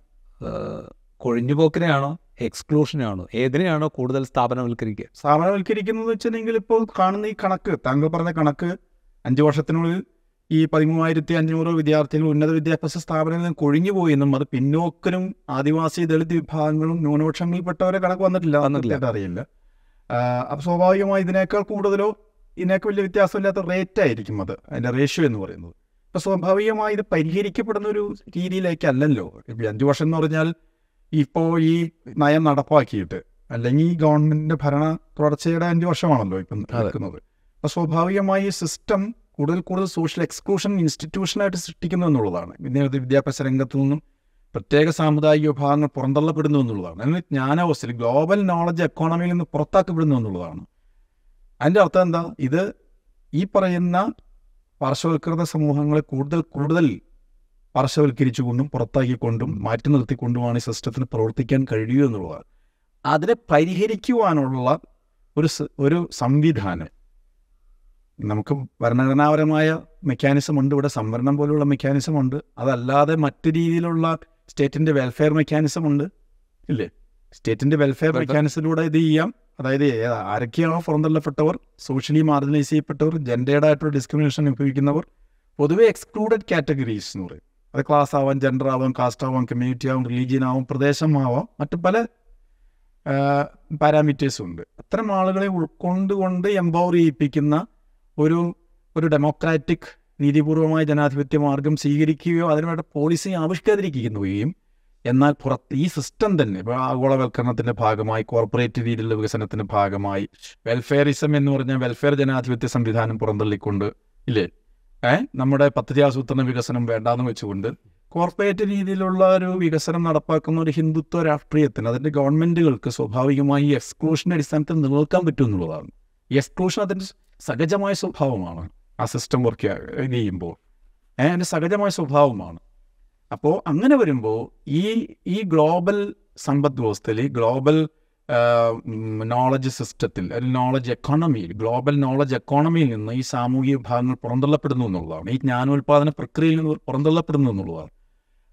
കൊഴിഞ്ഞുപോക്കിനെയാണോ എക്സ്ക്ലൂഷനെയാണോ ഏതിനെയാണോ കൂടുതൽ സ്ഥാപനവൽക്കരിക്കുക? സ്ഥാപനവൽക്കരിക്കുന്നത് വെച്ചിട്ടുണ്ടെങ്കിൽ ഇപ്പോൾ കാണുന്ന ഈ കണക്ക് താങ്കൾ പറഞ്ഞ കണക്ക് അഞ്ച് വർഷത്തിനുള്ളിൽ ഈ പതിമൂവായിരത്തി അഞ്ഞൂറ് വിദ്യാർത്ഥികൾ ഉന്നത വിദ്യാഭ്യാസ സ്ഥാപനങ്ങളിൽ നിന്ന് കൊഴിഞ്ഞു പോയെന്നും അത് പിന്നോക്കനും ആദിവാസി ദളിത് വിഭാഗങ്ങളും ന്യൂനപക്ഷങ്ങളിൽപ്പെട്ടവരെ കണക്ക് വന്നിട്ടില്ല. വന്നിട്ടില്ല. അറിയില്ല. അപ്പോൾ സ്വാഭാവികമായി ഇതിനേക്കാൾ കൂടുതലോ ഇതിനേക്കാൾ വലിയ വ്യത്യാസമില്ലാത്ത റേറ്റ് ആയിരിക്കും അത് അതിന്റെ റേഷ്യോ എന്ന് പറയുന്നത്. അപ്പോൾ സ്വാഭാവികമായി ഇത് പരിഹരിക്കപ്പെടുന്ന ഒരു രീതിയിലേക്കല്ലല്ലോ ഇപ്പം അഞ്ച് വർഷം എന്ന് പറഞ്ഞാൽ ഇപ്പോൾ ഈ നയം നടപ്പാക്കിയിട്ട് അല്ലെങ്കിൽ ഈ ഗവൺമെന്റിന്റെ ഭരണ തുടർച്ചയുടെ അഞ്ച് വർഷമാണല്ലോ ഇപ്പം നടക്കുന്നത് അപ്പോൾ സ്വാഭാവികമായി സിസ്റ്റം കൂടുതൽ കൂടുതൽ സോഷ്യൽ എക്സ്ക്ലൂഷൻ ഇൻസ്റ്റിറ്റ്യൂഷനായിട്ട് സൃഷ്ടിക്കുന്നു എന്നുള്ളതാണ്. വിദ്യാഭ്യാസ രംഗത്തു നിന്നും പ്രത്യേക സാമുദായിക വിഭാഗങ്ങൾ പുറന്തള്ളപ്പെടുന്നു എന്നുള്ളതാണ്. അതിന് ജ്ഞാനാവസ്ഥയിൽ ഗ്ലോബൽ നോളജ് എക്കോണമിയിൽ നിന്ന് പുറത്താക്കപ്പെടുന്നു എന്നുള്ളതാണ്. അതിന്റെ അർത്ഥം എന്താ? ഇത് ഈ പറയുന്ന പാർശ്വവൽക്കൃത സമൂഹങ്ങളെ കൂടുതൽ കൂടുതൽ പാർശ്വവൽക്കരിച്ചുകൊണ്ടും പുറത്താക്കിക്കൊണ്ടും മാറ്റി നിർത്തിക്കൊണ്ടുമാണ് ഈ സിസ്റ്റത്തിന് പ്രവർത്തിക്കാൻ കഴിയൂ എന്നുള്ളതാണ്. അതിനെ പരിഹരിക്കുവാനുള്ള ഒരു ഒരു സംവിധാനം. നമുക്ക് ഭരണഘടനാപരമായ മെക്കാനിസം ഉണ്ട്. ഇവിടെ സംവരണം പോലുള്ള മെക്കാനിസം ഉണ്ട്. അതല്ലാതെ മറ്റു രീതിയിലുള്ള സ്റ്റേറ്റിന്റെ വെൽഫെയർ മെക്കാനിസം ഉണ്ട്. ഇല്ലേ? സ്റ്റേറ്റിന്റെ വെൽഫെയർ Welfare. മെക്കാനിസത്തിലൂടെ ഇത് ചെയ്യാം. അതായത് ആരൊക്കെയാണോ പുറന്തള്ളപ്പെട്ടവർ സോഷ്യലി മാർജിനൈസ് ചെയ്യപ്പെട്ടവർ ജെൻഡേഡ് ആയിട്ടുള്ള ഡിസ്ക്രിമിനേഷൻ അനുഭവിക്കുന്നവർ പൊതുവെ എക്സ്ക്ലൂഡഡ് കാറ്റഗറീസ് എന്ന് പറയും. അത് ക്ലാസ് ആവാം ജെൻഡർ ആവാം കാസ്റ്റ് ആവാം കമ്മ്യൂണിറ്റി ആവാം റിലീജിയൻ ആവാം പ്രദേശം ആവാം മറ്റു പല പാരാമീറ്റേഴ്സും ഉണ്ട്. അത്തരം ആളുകളെ ഉൾക്കൊണ്ടുകൊണ്ട് എംപവർ ചെയ്യിപ്പിക്കുന്ന ഒരു ഒരു ഡെമോക്രാറ്റിക് നീതിപൂർവമായ ജനാധിപത്യ മാർഗം സ്വീകരിക്കുകയോ അതിനുവേണ്ട പോളിസി ആവിഷ്കരിക്കുകയും എന്നാൽ പുറത്ത് ഈ സിസ്റ്റം തന്നെ ഇപ്പോൾ ആഗോളവൽക്കരണത്തിന്റെ ഭാഗമായി കോർപ്പറേറ്റ് രീതിയിലുള്ള വികസനത്തിന്റെ ഭാഗമായി വെൽഫെയറിസം എന്ന് പറഞ്ഞാൽ വെൽഫെയർ ജനാധിപത്യ സംവിധാനം പുറന്തള്ളിക്കൊണ്ട് ഇല്ലേ? ഏ? നമ്മുടെ പദ്ധതി ആസൂത്രണ വികസനം വേണ്ടാന്ന് വെച്ചുകൊണ്ട് കോർപ്പറേറ്റ് രീതിയിലുള്ള ഒരു വികസനം നടപ്പാക്കുന്ന ഒരു ഹിന്ദുത്വ രാഷ്ട്രീയത്തിന് അതിന്റെ ഗവൺമെന്റുകൾക്ക് സ്വാഭാവികമായി എക്സ്ക്ലൂഷന്റെ അടിസ്ഥാനത്തിൽ നിലനിൽക്കാൻ പറ്റും എന്നുള്ളതാണ്. ഈ എക്സ്ക്ലൂഷൻ അതിന്റെ സഹജമായ സ്വഭാവമാണ് ആ സിസ്റ്റം വർക്ക് ചെയ്യുമ്പോൾ. അതിന്റെ സഹജമായ സ്വഭാവമാണ്. അപ്പോൾ അങ്ങനെ വരുമ്പോൾ ഈ ഈ ഗ്ലോബൽ സമ്പദ് വ്യവസ്ഥയിൽ ഈ ഗ്ലോബൽ നോളജ് സിസ്റ്റത്തിൽ അല്ലെങ്കിൽ നോളജ് എക്കോണമിയിൽ ഗ്ലോബൽ നോളജ് എക്കോണമിയിൽ നിന്ന് ഈ സാമൂഹിക വിഭാഗങ്ങൾ പുറന്തള്ളപ്പെടുന്നു എന്നുള്ളതാണ്. ഈ ജ്ഞാനോൽപാദന പ്രക്രിയയിൽ നിന്ന് പുറന്തള്ളപ്പെടുന്നു എന്നുള്ളതാണ്.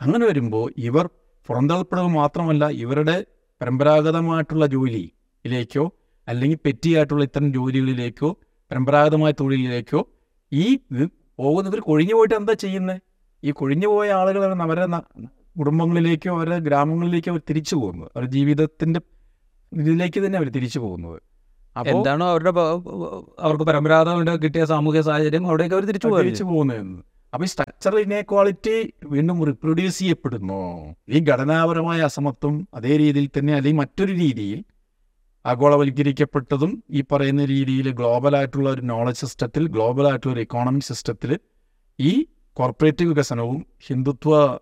അങ്ങനെ വരുമ്പോൾ ഇവർ പുറന്തള്ളപ്പെടുക മാത്രമല്ല ഇവരുടെ പരമ്പരാഗതമായിട്ടുള്ള ജോലിയിലേക്കോ അല്ലെങ്കിൽ പെറ്റിയായിട്ടുള്ള ഇത്തരം ജോലികളിലേക്കോ പരമ്പരാഗതമായ തൊഴിലിലേക്കോ ഈ പോകുന്നവർ കൊഴിഞ്ഞു പോയിട്ട് എന്താ ചെയ്യുന്നത് ഈ കൊഴിഞ്ഞു പോയ ആളുകൾ അവരെ കുടുംബങ്ങളിലേക്കോ അവരുടെ ഗ്രാമങ്ങളിലേക്കോ അവർ തിരിച്ചു പോകുന്നത്. അവരുടെ ജീവിതത്തിന്റെ ഇതിലേക്ക് തന്നെ അവർ തിരിച്ചു പോകുന്നത്. അപ്പോൾ എന്താണോ അവരുടെ അവർക്ക് പരമ്പരാഗതമായിട്ട് കിട്ടിയ സാമൂഹിക സാഹചര്യം അവിടേക്ക് അവർ തിരിച്ചു തിരിച്ചു പോകുന്നതെന്ന്. അപ്പൊ ഈ സ്ട്രക്ചറൽ ഇനേക്വാളിറ്റി വീണ്ടും റിപ്രൊഡ്യൂസ് ചെയ്യപ്പെടുന്നു. ഈ ഘടനാപരമായ അസമത്വം അതേ രീതിയിൽ തന്നെ അല്ലെങ്കിൽ മറ്റൊരു രീതിയിൽ ആഗോളവൽക്കരിക്കപ്പെട്ടതും ഈ പറയുന്ന രീതിയിൽ ഗ്ലോബലായിട്ടുള്ള ഒരു നോളജ് സിസ്റ്റത്തിൽ ഗ്ലോബലായിട്ടുള്ള ഒരു ഇക്കോണമിക് സിസ്റ്റത്തിൽ ഈ കോർപ്പറേറ്റ് വികസനവും ഹിന്ദുത്വ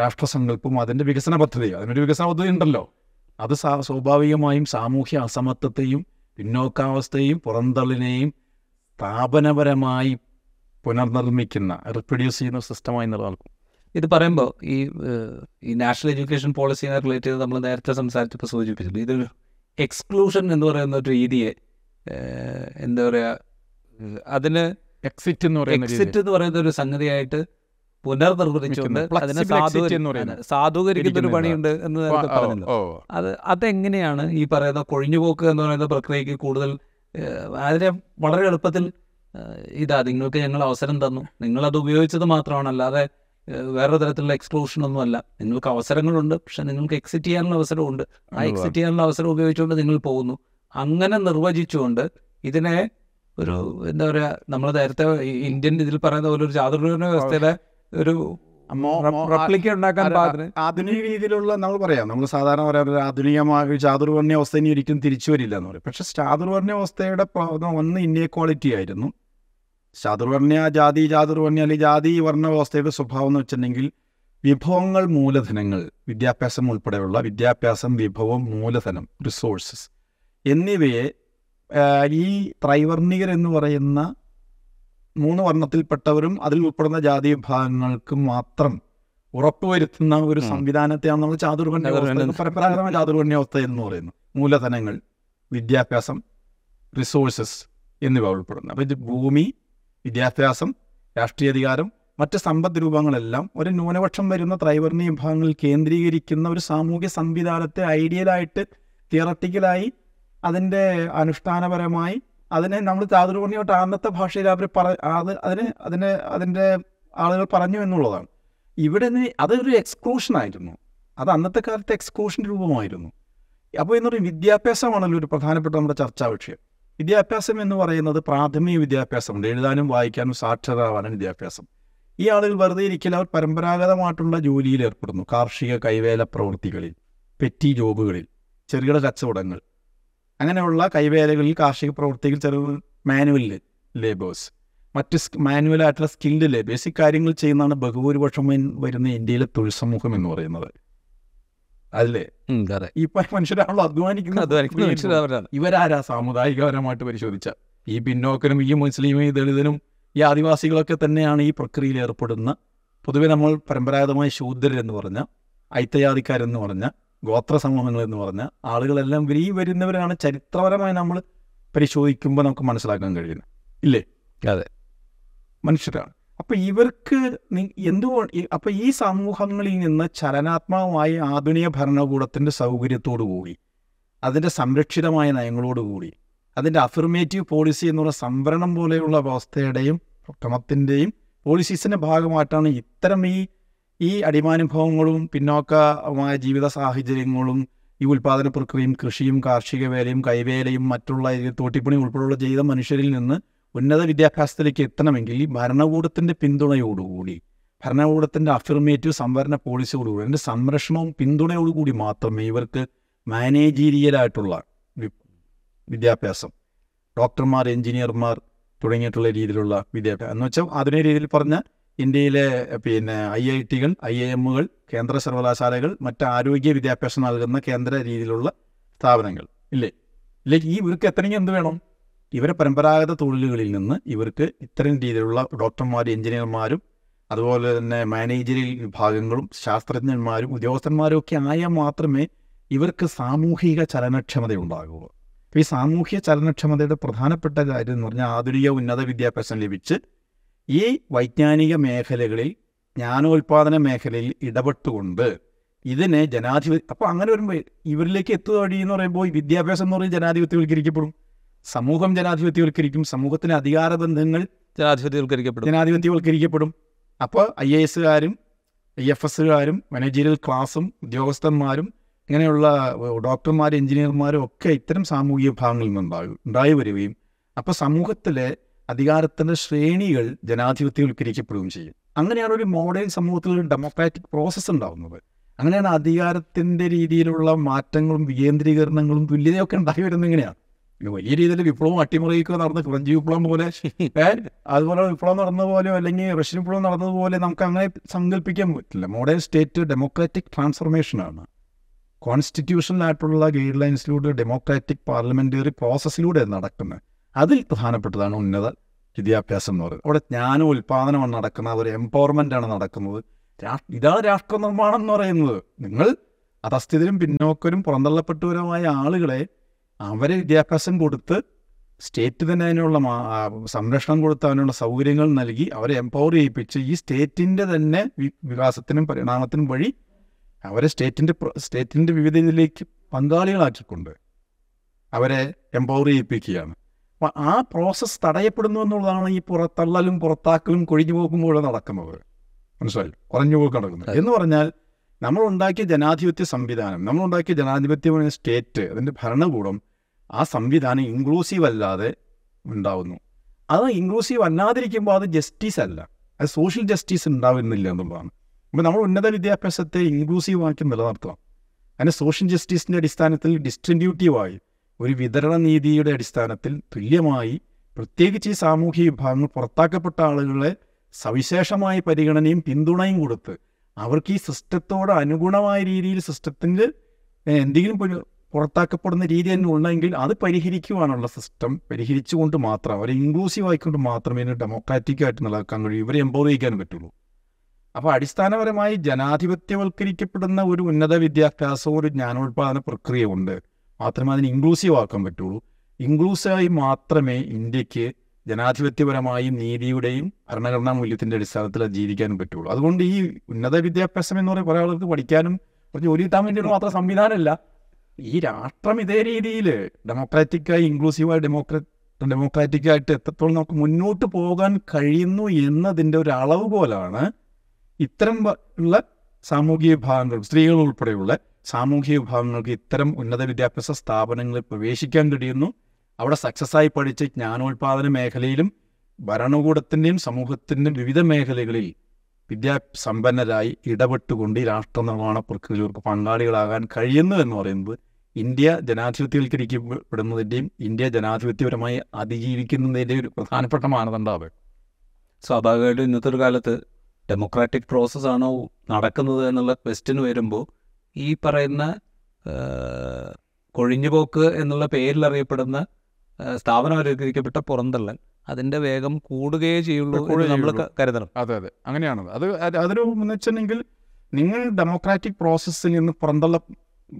രാഷ്ട്രസങ്കല്പവും അതിന്റെ വികസന പദ്ധതിയും അതിനൊരു വികസന പദ്ധതി ഉണ്ടല്ലോ. അത് സ്വാഭാവികമായും സാമൂഹ്യ അസമത്വത്തെയും പിന്നോക്കാവസ്ഥയും പുറന്തള്ളിനെയും സ്ഥാപനപരമായി പുനർനിർമ്മിക്കുന്ന റിപ്രൊഡ്യൂസ് ചെയ്യുന്ന സിസ്റ്റമായി നിലനിൽക്കും. ഇത് പറയുമ്പോൾ ഈ ഈ നാഷണൽ എഡ്യൂക്കേഷൻ പോളിസിയെ റിലേറ്റ് ചെയ്ത് നമ്മൾ നേരത്തെ സംസാരിച്ചപ്പോൾ സൂചിപ്പിച്ചിട്ടുണ്ട്. ഇതൊരു എക്സ്ക്ലൂഷൻ എന്ന് പറയുന്ന ഒരു രീതിയെ എന്താ പറയുക അതിന് എക്സിറ്റ് എന്ന് പറയുന്ന എക്സിറ്റ് എന്ന് പറയുന്ന ഒരു സംഗതിയായിട്ട് പുനർനിർവചിച്ചുകൊണ്ട്. അതിനെ സാധൂകരിക്കുന്ന ഒരു പണിയുണ്ട് എന്ന് പറഞ്ഞല്ലോ. അത് അതെങ്ങനെയാണ് ഈ പറയുന്ന കൊഴിഞ്ഞുപോക്ക് എന്ന് പറയുന്ന പ്രക്രിയക്ക് കൂടുതൽ അതിനെ വളരെ എളുപ്പത്തിൽ ഇതാ നിങ്ങൾക്ക് ഞങ്ങൾ അവസരം തന്നു. നിങ്ങളത് ഉപയോഗിച്ചത് മാത്രമാണ്. അല്ലാതെ വേറെ തരത്തിലുള്ള എക്സ്ക്ലൂഷൻ ഒന്നും അല്ല നിങ്ങൾക്ക് അവസരങ്ങളുണ്ട് പക്ഷെ നിങ്ങൾക്ക് എക്സിറ്റ് ചെയ്യാനുള്ള അവസരമുണ്ട് ആ എക്സിറ്റ് ചെയ്യാനുള്ള അവസരം ഉപയോഗിച്ചുകൊണ്ട് നിങ്ങൾ പോകുന്നു. അങ്ങനെ നിർവചിച്ചുകൊണ്ട് ഇതിനെ ഒരു എന്താ പറയുക നമ്മൾ നേരത്തെ ഇന്ത്യൻ ഇതിൽ പറയുന്ന പോലെ ഒരു ചാതുർവർണ വ്യവസ്ഥയുടെ ഒരു ആധുനിക രീതിയിലുള്ള നമ്മൾ പറയാം. നമ്മൾ സാധാരണ പറയാം ഒരു ആധുനികമായ ചാതുർവർണ അവസ്ഥ ഇനി ഒരിക്കലും തിരിച്ചു വരില്ല എന്ന് പറയും. പക്ഷെ ചാതുർവർണ അവസ്ഥയുടെ വന്ന് ഒന്ന് ക്വാളിറ്റി ആയിരുന്നു. ചാതുർവർണ ജാതി ചാതുർവർണ അല്ലെങ്കിൽ ജാതി വർണ വ്യവസ്ഥയുടെ സ്വഭാവം എന്ന് വെച്ചിട്ടുണ്ടെങ്കിൽ വിഭവങ്ങൾ മൂലധനങ്ങൾ വിദ്യാഭ്യാസം ഉൾപ്പെടെയുള്ള വിദ്യാഭ്യാസം വിഭവം മൂലധനം റിസോഴ്സസ് എന്നിവയെ ഈ ത്രൈവർണികർ എന്ന് പറയുന്ന മൂന്ന് വർണത്തിൽപ്പെട്ടവരും അതിൽ ഉൾപ്പെടുന്ന ജാതി വിഭാഗങ്ങൾക്ക് മാത്രം ഉറപ്പുവരുത്തുന്ന ഒരു. സംവിധാനത്തെയാണ് നമ്മൾ ചാതുർവർണ എന്ന് പരമ്പരാഗതമായ ചാതുർവർണ അവസ്ഥ എന്ന് പറയുന്നത് മൂലധനങ്ങൾ വിദ്യാഭ്യാസം റിസോഴ്സസ് എന്നിവ ഉൾപ്പെടുന്നു ഇത് ഭൂമി വിദ്യാഭ്യാസം രാഷ്ട്രീയാധികാരം മറ്റ് സമ്പദ് രൂപങ്ങളെല്ലാം ഒരു ന്യൂനപക്ഷം വരുന്ന ത്രൈവർണ വിഭാഗങ്ങളിൽ കേന്ദ്രീകരിക്കുന്ന ഒരു സാമൂഹ്യ സംവിധാനത്തെ ഐഡിയലായിട്ട് തിയറട്ടിക്കലായി അതിന്റെ അനുഷ്ഠാനപരമായി അതിനെ നമ്മൾ ചാതുർവർണയോട്ട് അന്നത്തെ ഭാഷയിൽ അവർ പറ അത് അതിന് അതിന് അതിന്റെ ആളുകൾ പറഞ്ഞു എന്നുള്ളതാണ്. ഇവിടെ അതൊരു എക്സ്ക്ലൂഷൻ ആയിരുന്നു. അത് അന്നത്തെ കാലത്തെ എക്സ്ക്ലൂഷൻ രൂപമായിരുന്നു. അപ്പോൾ എന്ന് പറയും വിദ്യാഭ്യാസമാണല്ലോ ഒരു പ്രധാനപ്പെട്ട നമ്മുടെ ചർച്ചാ വിഷയം. വിദ്യാഭ്യാസം എന്ന് പറയുന്നത് പ്രാഥമിക വിദ്യാഭ്യാസമുണ്ട്. എഴുതാനും വായിക്കാനും സാക്ഷരരാവാനും വിദ്യാഭ്യാസം. ഈ ആളുകൾ വെറുതെ ഇരിക്കില്ല അവർ പരമ്പരാഗതമായിട്ടുള്ള ജോലിയിൽ ഏർപ്പെടുന്നു. കാർഷിക കൈവേല പ്രവൃത്തികളിൽ പെറ്റി ജോബുകളിൽ ചെറുകിട കച്ചവടങ്ങൾ. അങ്ങനെയുള്ള കൈവേലകളിൽ കാർഷിക പ്രവൃത്തികൾ ചെറു മാനുവൽ ലേബേഴ്സ്. മറ്റ് മാനുവലായിട്ടുള്ള സ്കിൽഡ് ലേബേഴ്സ്. കാര്യങ്ങൾ ചെയ്യുന്നതാണ് ബഹുഭൂരിപക്ഷം വരുന്ന ഇന്ത്യയിലെ തൊഴിൽ സമൂഹം എന്ന് പറയുന്നത്. അല്ലേ? ഇപ്പൊ മനുഷ്യരാണല്ലോ അധ്വാനിക്കുന്ന ഇവരാരാ സാമുദായികപരമായിട്ട് പരിശോധിച്ച? ഈ പിന്നോക്കനും ഈ മുസ്ലിമും ഈ ദളിതനും ഈ ആദിവാസികളൊക്കെ തന്നെയാണ് ഈ പ്രക്രിയയിൽ ഏർപ്പെടുന്ന പൊതുവെ നമ്മൾ പരമ്പരാഗതമായ ശൂദ്രരെന്ന് പറഞ്ഞ ഐത്തയാദിക്കാരെന്ന് പറഞ്ഞ ഗോത്ര സമൂഹങ്ങൾ എന്ന് പറഞ്ഞ ആളുകളെല്ലാം വരി വരുന്നവരാണ് ചരിത്രപരമായി നമ്മൾ പരിശോധിക്കുമ്പോൾ നമുക്ക് മനസ്സിലാക്കാൻ കഴിയുന്നത്. ഇല്ലേ? അതെ. മനുഷ്യരാണ്. അപ്പൊ ഇവർക്ക് എന്തുകൊണ്ട് അപ്പൊ ഈ സമൂഹങ്ങളിൽ നിന്ന് ചലനാത്മകമായി ആധുനിക ഭരണകൂടത്തിന്റെ സൗകര്യത്തോടു കൂടി അതിന്റെ സംരക്ഷിതമായ നയങ്ങളോട് കൂടി അതിന്റെ അഫിർമേറ്റീവ് പോളിസി എന്നുള്ള സംവരണം പോലെയുള്ള വ്യവസ്ഥയുടെയും ക്രമത്തിന്റെയും പോളിസീസിന്റെ ഭാഗമായിട്ടാണ് ഇത്തരം ഈ ഈ അടിമാനുഭവങ്ങളും പിന്നോക്കമായ ജീവിത സാഹചര്യങ്ങളും ഈ ഉൽപാദന പ്രക്രിയയും കൃഷിയും കാർഷിക വേലയും കൈവേലയും മറ്റുള്ള തോട്ടിപ്പണി ഉൾപ്പെടെയുള്ള ചെയ്ത മനുഷ്യരിൽ നിന്ന് ഉന്നത വിദ്യാഭ്യാസത്തിലേക്ക് എത്തണമെങ്കിൽ ഈ ഭരണകൂടത്തിന്റെ പിന്തുണയോടുകൂടി ഭരണകൂടത്തിന്റെ അഫിർമേറ്റീവ് സംവരണ പോളിസിയോടുകൂടി അതിന്റെ സംരക്ഷണവും പിന്തുണയോടുകൂടി മാത്രമേ ഇവർക്ക് മാനേജീരിയലായിട്ടുള്ള വിദ്യാഭ്യാസം ഡോക്ടർമാർ എഞ്ചിനീയർമാർ തുടങ്ങിയിട്ടുള്ള രീതിയിലുള്ള വിദ്യാഭ്യാസം എന്ന് വെച്ചാൽ ആധുനിക രീതിയിൽ പറഞ്ഞ ഇന്ത്യയിലെ പിന്നെ ഐ ഐ ടികൾ ഐ ഐ എമ്മുകൾ കേന്ദ്ര സർവകലാശാലകൾ മറ്റ് ആരോഗ്യ വിദ്യാഭ്യാസം നൽകുന്ന കേന്ദ്ര രീതിയിലുള്ള സ്ഥാപനങ്ങൾ. ഇല്ലേ? ഇല്ലേ? ഈ ഇവർക്ക് എത്തണമെങ്കിൽ എന്ത് വേണം? ഇവരെ പരമ്പരാഗത തൊഴിലുകളിൽ നിന്ന് ഇവർക്ക് ഇത്തരം രീതിയിലുള്ള ഡോക്ടർമാരും എഞ്ചിനീയർമാരും അതുപോലെ തന്നെ മാനേജറിയൽ വിഭാഗങ്ങളും ശാസ്ത്രജ്ഞന്മാരും ഉദ്യോഗസ്ഥന്മാരും ഒക്കെ ആയാൽ മാത്രമേ ഇവർക്ക് സാമൂഹിക ചലനക്ഷമത ഉണ്ടാകുള്ളൂ ഈ സാമൂഹിക ചലനക്ഷമതയുടെ പ്രധാനപ്പെട്ട കാര്യം എന്ന് പറഞ്ഞാൽ ആധുനിക ഉന്നത വിദ്യാഭ്യാസം ലഭിച്ച് ഈ വൈജ്ഞാനിക മേഖലകളിൽ ജ്ഞാനോൽപാദന മേഖലയിൽ ഇടപെട്ടുകൊണ്ട് ഇതിനെ ജനാധിപത്യ അപ്പോൾ അങ്ങനെ വരുമ്പോൾ ഇവരിലേക്ക് എത്തുക വഴി എന്ന് പറയുമ്പോൾ വിദ്യാഭ്യാസം എന്ന് പറയുന്നത് ജനാധിപത്യവൽക്കരിക്കപ്പെടും. സമൂഹം ജനാധിപത്യവൽക്കരിക്കും സമൂഹത്തിന് അധികാര ബന്ധങ്ങൾ ജനാധിപത്യവൽക്കരിക്കപ്പെടും. ജനാധിപത്യവൽക്കരിക്കപ്പെടും. അപ്പോൾ ഐ എ എസുകാരും ഐ എഫ് എസുകാരും മാനേജീരിയൽ ക്ലാസും ഉദ്യോഗസ്ഥന്മാരും ഇങ്ങനെയുള്ള ഡോക്ടർമാരും എഞ്ചിനീയർമാരും ഒക്കെ ഇത്തരം സാമൂഹിക വിഭാഗങ്ങളിൽ നിന്നുണ്ടാകും ഉണ്ടായി വരികയും അപ്പോൾ സമൂഹത്തിലെ അധികാരത്തിന്റെ ശ്രേണികൾ ജനാധിപത്യവൽക്കരിക്കപ്പെടുകയും ചെയ്യും. അങ്ങനെയാണ് ഒരു മോഡേൺ സമൂഹത്തിൽ ഒരു ഡെമോക്രാറ്റിക് പ്രോസസ്സ് ഉണ്ടാകുന്നത് അങ്ങനെയാണ് അധികാരത്തിന്റെ രീതിയിലുള്ള മാറ്റങ്ങളും വികേന്ദ്രീകരണങ്ങളും തുല്യതയൊക്കെ ഉണ്ടായി വരുന്നത് ഇങ്ങനെയാണ്. വലിയ രീതിയിൽ വിപ്ലവം അട്ടിമറിയൊക്കെ നടന്ന ഫ്രഞ്ച് വിപ്ലവം പോലെ. [LAUGHS] അതുപോലെ വിപ്ലവം നടന്ന പോലെ അല്ലെങ്കിൽ റഷ്യൻ വിപ്ലവം നടന്നതുപോലെ നമുക്ക് അങ്ങനെ സങ്കല്പിക്കാൻ പറ്റില്ല. മോഡേൺ സ്റ്റേറ്റ് ഡെമോക്രാറ്റിക് ട്രാൻസ്ഫർമേഷനാണ് കോൺസ്റ്റിറ്റ്യൂഷനിലായിട്ടുള്ള ഗൈഡ് ലൈൻസിലൂടെ ഡെമോക്രാറ്റിക് പാർലമെന്ററി പ്രോസസ്സിലൂടെ നടക്കുന്നത് അതിൽ പ്രധാനപ്പെട്ടതാണ് ഉന്നത വിദ്യാഭ്യാസം എന്ന് പറയുന്നത്. അവിടെ ജ്ഞാന ഉൽപാദനമാണ് നടക്കുന്നത്. ഒരു എംപവർമെന്റ് ആണ് നടക്കുന്നത്. രാഷ്ട്ര ഇതാണ് രാഷ്ട്ര നിർമ്മാണം എന്ന് പറയുന്നത്. നിങ്ങൾ അധസ്ഥിതരും പിന്നോക്കരും പുറന്തള്ളപ്പെട്ടവരുമായ ആളുകളെ അവരെ വിദ്യാഭ്യാസം കൊടുത്ത് സ്റ്റേറ്റ് തന്നെ അതിനുള്ള സംരക്ഷണം കൊടുത്ത് അതിനുള്ള സൗകര്യങ്ങൾ നൽകി അവരെ എംപവർ ചെയ്യിപ്പിച്ച് ഈ സ്റ്റേറ്റിന്റെ തന്നെ വികാസത്തിനും പരിണാമത്തിനും വഴി അവരെ സ്റ്റേറ്റിന്റെ സ്റ്റേറ്റിന്റെ വിവിധ ഇതിലേക്ക് പങ്കാളികളാക്കിക്കൊണ്ട് അവരെ എംപവർ ചെയ്യിപ്പിക്കുകയാണ്. അപ്പം ആ പ്രോസസ്സ് തടയപ്പെടുന്നു എന്നുള്ളതാണ് ഈ പുറത്തള്ളലും പുറത്താക്കലും കൊഴിഞ്ഞു പോകുമ്പോഴും നടക്കുന്നത്. മനസ്സിലായി? കുറഞ്ഞു പോക്ക് നടക്കുന്നത്. എന്ന് പറഞ്ഞാൽ നമ്മൾ ഉണ്ടാക്കിയ ജനാധിപത്യ സംവിധാനം നമ്മൾ ഉണ്ടാക്കിയ ജനാധിപത്യ സ്റ്റേറ്റ് അതിന്റെ ഭരണകൂടം ആ സംവിധാനം ഇൻക്ലൂസീവ് അല്ലാതെ ഉണ്ടാവുന്നു. അത് ഇൻക്ലൂസീവ് അല്ലാതിരിക്കുമ്പോൾ അത് ജസ്റ്റിസ് അല്ല. അത് സോഷ്യൽ ജസ്റ്റിസ് ഉണ്ടാവുന്നില്ല എന്നുള്ളതാണ്. അപ്പോൾ നമ്മൾ ഉന്നത വിദ്യാഭ്യാസത്തെ ഇൻക്ലൂസീവ് ആക്കി നിലനിർത്തണം. അതിന് സോഷ്യൽ ജസ്റ്റിസിന്റെ അടിസ്ഥാനത്തിൽ ഡിസ്ട്രിബ്യൂട്ടീവായി ഒരു വിതരണ നീതിയുടെ അടിസ്ഥാനത്തിൽ തുല്യമായി പ്രത്യേകിച്ച് ഈ സാമൂഹ്യ വിഭാഗങ്ങൾ പുറത്താക്കപ്പെട്ട ആളുകളെ സവിശേഷമായ പരിഗണനയും പിന്തുണയും കൊടുത്ത് അവർക്ക് ഈ സിസ്റ്റത്തോട് അനുഗുണമായ രീതിയിൽ സിസ്റ്റത്തിന്റെ എന്തെങ്കിലും ഒരു പുറത്താക്കപ്പെടുന്ന രീതി തന്നെ ഉണ്ടെങ്കിൽ അത് പരിഹരിക്കുവാനുള്ള സിസ്റ്റം പരിഹരിച്ചുകൊണ്ട് മാത്രം അവരെ ഇൻക്ലൂസീവ് ആയിക്കൊണ്ട് മാത്രമേ ഇതിന് ഡെമോക്രാറ്റിക് ആയിട്ട് നിലനിൽക്കാൻ കഴിയൂ. ഇവരെ എംപവർ ചെയ്യിക്കാൻ പറ്റുള്ളൂ. അപ്പോൾ അടിസ്ഥാനപരമായി ജനാധിപത്യവൽക്കരിക്കപ്പെടുന്ന ഒരു ഉന്നത വിദ്യാഭ്യാസവും ഒരു ജ്ഞാനോത്പാദന പ്രക്രിയ ഉണ്ട് മാത്രമേ അതിന് ഇൻക്ലൂസീവ് ആക്കാൻ പറ്റുള്ളൂ. ഇൻക്ലൂസീവായി മാത്രമേ ഇന്ത്യയ്ക്ക് ജനാധിപത്യപരമായും നീതിയുടെയും ഭരണഘടനാ മൂല്യത്തിന്റെ അടിസ്ഥാനത്തിൽ ജീവിക്കാനും പറ്റുള്ളൂ. അതുകൊണ്ട് ഈ ഉന്നത വിദ്യാഭ്യാസം എന്ന് പറയുന്ന ആളുകൾക്ക് പഠിക്കാനും കുറച്ച് ജോലി കിട്ടാൻ വേണ്ടിയിട്ട് മാത്രം സംവിധാനമല്ല. ഈ രാഷ്ട്രം ഇതേ രീതിയിൽ ഡെമോക്രാറ്റിക്കായി ഇൻക്ലൂസീവായി ഡെമോക്രാ ഡെമോക്രാറ്റിക്കായിട്ട് എത്രത്തോളം നമുക്ക് മുന്നോട്ട് പോകാൻ കഴിയുന്നു എന്നതിന്റെ ഒരു അളവ് പോലാണ് ഇത്തരം ഉള്ള സാമൂഹിക വിഭാഗങ്ങൾ സ്ത്രീകൾ ഉൾപ്പെടെയുള്ള സാമൂഹിക വിഭാഗങ്ങൾക്ക് ഇത്തരം ഉന്നത വിദ്യാഭ്യാസ സ്ഥാപനങ്ങളിൽ പ്രവേശിക്കാൻ കഴിയുന്നു. അവിടെ സക്സസ്സായി പഠിച്ച് ജ്ഞാനോൽപാദന മേഖലയിലും ഭരണകൂടത്തിന്റെയും സമൂഹത്തിന്റെയും വിവിധ മേഖലകളിൽ വിദ്യാ സമ്പന്നരായി ഇടപെട്ടുകൊണ്ട് ഈ രാഷ്ട്ര നിർമ്മാണ പ്രക്രിയകൾക്ക് പങ്കാളികളാകാൻ കഴിയുന്നു എന്ന് പറയുന്നത് ഇന്ത്യ ജനാധിപത്യവൽക്കരിക്കപ്പെടുന്നതിന്റെയും ഇന്ത്യ ജനാധിപത്യപരമായി അതിജീവിക്കുന്നതിന്റെയും ഒരു പ്രധാനപ്പെട്ട മാനദണ്ഡമാണ് സ്വാഭാവികമായിട്ടും ഇന്നത്തെ ഒരു കാലത്ത് ഡെമോക്രാറ്റിക് പ്രോസസ്സാണോ നടക്കുന്നത് എന്നുള്ള ക്വസ്റ്റ്യൻ വരുമ്പോൾ ഈ പറയുന്ന കൊഴിഞ്ഞുപോക്ക് എന്നുള്ള പേരിൽ അറിയപ്പെടുന്ന ആ, സ്ഥാപനവൽക്കരിക്കപ്പെട്ട പുറന്തള്ളൽ അതിന്റെ വേഗം കൂടുകയേ ചെയ്യുള്ളൂ നമ്മൾ കരുതണം. അതെ അതെ. അങ്ങനെയാണ്. അത് അത് അതൊരു വെച്ചിട്ടുണ്ടെങ്കിൽ നിങ്ങൾ ഡെമോക്രാറ്റിക് പ്രോസസ്സിൽ നിന്ന് പുറന്തള്ള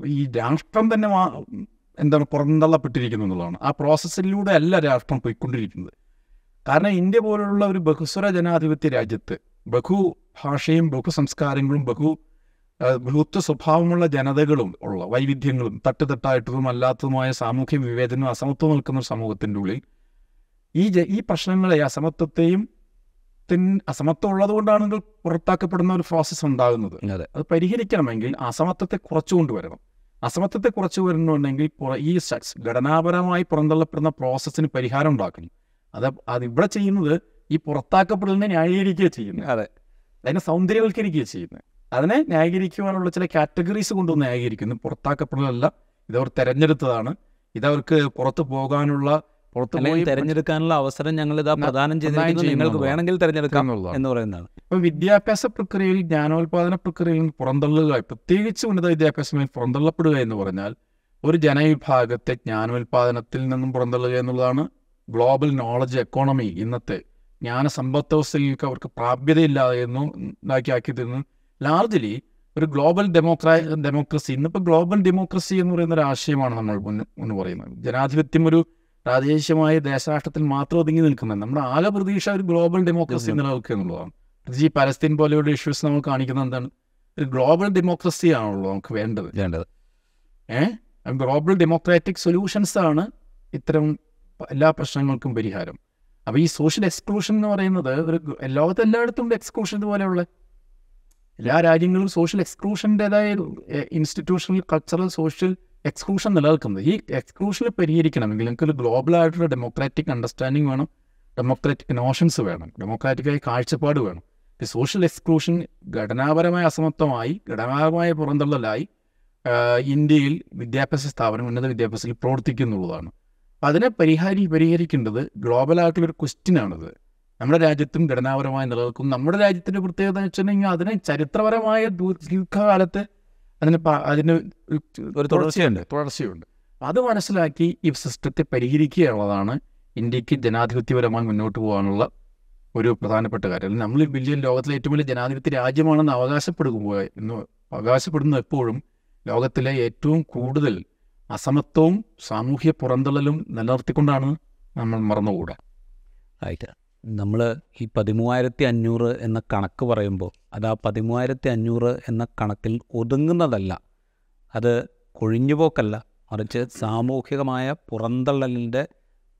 ഈ രാഷ്ട്രം തന്നെ എന്താണ് പുറന്തള്ളപ്പെട്ടിരിക്കുന്നു എന്നുള്ളതാണ്. ആ പ്രോസസ്സിലൂടെ അല്ല രാഷ്ട്രം പോയിക്കൊണ്ടിരിക്കുന്നത്. കാരണം ഇന്ത്യ പോലുള്ള ഒരു ബഹുസ്വര ജനാധിപത്യ രാജ്യത്ത് ബഹു ഭാഷയും ബഹു സംസ്കാരങ്ങളും ബഹു ബഹുത്വ സ്വഭാവമുള്ള ജനതകളും ഉള്ള വൈവിധ്യങ്ങളും തട്ടുതട്ടായിട്ടതും അല്ലാത്തതുമായ സാമൂഹ്യ വിവേചനവും അസമത്വം നിൽക്കുന്ന സമൂഹത്തിന്റെ ഉള്ളിൽ ഈ ജ ഈ പ്രശ്നങ്ങളെ അസമത്വത്തെയും തിൻ അസമത്വം ഉള്ളതുകൊണ്ടാണ് നിങ്ങൾ പുറത്താക്കപ്പെടുന്ന ഒരു പ്രോസസ്സ് ഉണ്ടാകുന്നത്. അതെ. അത് പരിഹരിക്കണമെങ്കിൽ അസമത്വത്തെ കുറച്ചു കൊണ്ടുവരണം. അസമത്വത്തെ കുറച്ചു വരണമെങ്കിൽ ഈ ഘടനാപരമായി പുറന്തള്ളപ്പെടുന്ന പ്രോസസ്സിന് പരിഹാരം ഉണ്ടാക്കണം. അത് അത് ഇവിടെ ചെയ്യുന്നത് ഈ പുറത്താക്കപ്പെടലിനെ ന്യായീകരിക്കുകയാണ് ചെയ്യുന്നത്. അതെ. അതിനെ സൗന്ദര്യവൽക്കരിക്കുകയാണ് ചെയ്യുന്നത്. അതിനെ ന്യായീകരിക്കുവാനുള്ള ചില കാറ്റഗറീസ് കൊണ്ട് ന്യായീകരിക്കുന്നു. പുറത്താക്കപ്പെടലല്ല ഇതവർ തെരഞ്ഞെടുത്തതാണ്. ഇതവർക്ക് പുറത്തു പോകാനുള്ള പുറത്തു പോയി തെരഞ്ഞെടുക്കാനുള്ള അവസരം ഞങ്ങൾ ഇതാ പ്രധാനം പ്രദാനം ചെയ്തിരിക്കുന്നു. നിങ്ങൾക്ക് വേണമെങ്കിൽ തിരഞ്ഞെടുക്കാം. എന്ന് പറയുന്നതാണ്. ഇപ്പൊ വിദ്യാഭ്യാസ പ്രക്രിയയിൽ ജ്ഞാനോത്പാദന പ്രക്രിയയിൽ പുറന്തള്ളുക പ്രത്യേകിച്ച് ഉന്നത വിദ്യാഭ്യാസമായി പുറന്തള്ളപ്പെടുക എന്ന് പറഞ്ഞാൽ ഒരു ജനവിഭാഗത്തെ ജ്ഞാനോൽപാദനത്തിൽ നിന്നും പുറന്തള്ളുക എന്നുള്ളതാണ് ഗ്ലോബൽ നോളജ് എക്കോണമി ഇന്നത്തെ ജ്ഞാന സമ്പത്ത് വ്യവസ്ഥയിലേക്ക് അവർക്ക് പ്രാപ്യതയില്ലാതെ എന്നും ഇതാക്കി ആക്കി തരുന്നു ലാർജ്ലി ഒരു ഗ്ലോബൽ ഡെമോക്രാ ഡെമോക്രസി ഇന്നിപ്പോൾ ഗ്ലോബൽ ഡെമോക്രസി എന്ന് പറയുന്ന ഒരു ആശയമാണ് നമ്മൾ മുന്ന് പറയുന്നത്. ജനാധിപത്യം ഒരു പ്രാദേശികമായ ദേശരാഷ്ട്രത്തിൽ മാത്രം ഒതുങ്ങി നിൽക്കുന്നത്. നമ്മുടെ ആകെ പ്രതീക്ഷ ഒരു ഗ്ലോബൽ ഡെമോക്രസി നിലനിൽക്കുക എന്നുള്ളതാണ്. ഈ പലസ്തീൻ പോലെയുള്ള ഇഷ്യൂസ് നമ്മൾ കാണിക്കുന്നത് എന്താണ്? ഒരു ഗ്ലോബൽ ഡെമോക്രസി ആണല്ലോ നമുക്ക് വേണ്ടത്. വേണ്ടത്. ഏഹ് ഗ്ലോബൽ ഡെമോക്രാറ്റിക് സൊല്യൂഷൻസ് ആണ് ഇത്തരം എല്ലാ പ്രശ്നങ്ങൾക്കും പരിഹാരം. അപ്പോൾ ഈ സോഷ്യൽ എക്സ്ക്ലൂഷൻ എന്ന് പറയുന്നത് ഒരു ഗ- ലോകത്ത് എല്ലായിടത്തും ഉണ്ട് എക്സ്ക്ലൂഷൻ ഇതുപോലെയുള്ള എല്ലാ രാജ്യങ്ങളും സോഷ്യൽ എക്സ്ക്ലൂഷന്റെതായ ഇൻസ്റ്റിറ്റ്യൂഷണൽ കൾച്ചറൽ സോഷ്യൽ എക്സ്ക്ലൂഷൻ നിലനിൽക്കുന്നത്. ഈ എക്സ്ക്ലൂഷനെ പരിഹരിക്കണമെങ്കിൽ ഗ്ലോബൽ ആയിട്ടുള്ള ഡെമോക്രാറ്റിക് അണ്ടർസ്റ്റാൻഡിങ് വേണം ഡെമോക്രാറ്റിക് നോഷൻസ് വേണം ഡെമോക്രാറ്റിക്കായ കാഴ്ചപ്പാട് വേണം. സോഷ്യൽ എക്സ്ക്ലൂഷൻ ഘടനാപരമായ അസമത്വമായി ഘടനാപരമായ പുറന്തള്ളലായി ഇന്ത്യയിൽ വിദ്യാഭ്യാസ സ്ഥാപനം ഉന്നത വിദ്യാഭ്യാസത്തിൽ പ്രവർത്തിക്കുന്നുള്ളതാണ്. അതിനെ പരിഹാരി പരിഹരിക്കേണ്ടത് ഗ്ലോബലായിട്ടുള്ളൊരു ക്വസ്റ്റ്യനാണിത് നമ്മുടെ രാജ്യത്തും ഘടനാപരമായി നിലനിൽക്കും. നമ്മുടെ രാജ്യത്തിന്റെ പ്രത്യേകത എന്ന് വെച്ചിട്ടുണ്ടെങ്കിൽ അതിനെ ചരിത്രപരമായ ദീർഘകാലത്ത് അതിന് അതിന് ഒരു തുടർച്ചയുണ്ട്. തുടർച്ചയുണ്ട്. അത് മനസ്സിലാക്കി ഈ സിസ്റ്റത്തെ പരിഹരിക്കുക എന്നുള്ളതാണ് ഇന്ത്യയ്ക്ക് ജനാധിപത്യപരമായി മുന്നോട്ട് പോകാനുള്ള ഒരു പ്രധാനപ്പെട്ട കാര്യം. നമ്മൾ വലിയ ലോകത്തിലെ ഏറ്റവും വലിയ ജനാധിപത്യ രാജ്യമാണെന്ന് അവകാശപ്പെടുമ്പോൾ എന്ന് അവകാശപ്പെടുന്ന എപ്പോഴും ലോകത്തിലെ ഏറ്റവും കൂടുതൽ അസമത്വവും സാമൂഹ്യ പുറന്തള്ളലും നിലനിർത്തിക്കൊണ്ടാണ് നമ്മൾ മറന്നുകൂടാ ആയിട്ട്. നമ്മൾ ഈ പതിമൂവായിരത്തി അഞ്ഞൂറ് എന്ന കണക്ക് പറയുമ്പോൾ അത് ആ പതിമൂവായിരത്തി അഞ്ഞൂറ് എന്ന കണക്കിൽ ഒതുങ്ങുന്നതല്ല. അത് കൊഴിഞ്ഞുപോക്കല്ല. മറിച്ച് സാമൂഹികമായ പുറന്തള്ളലിന്റെ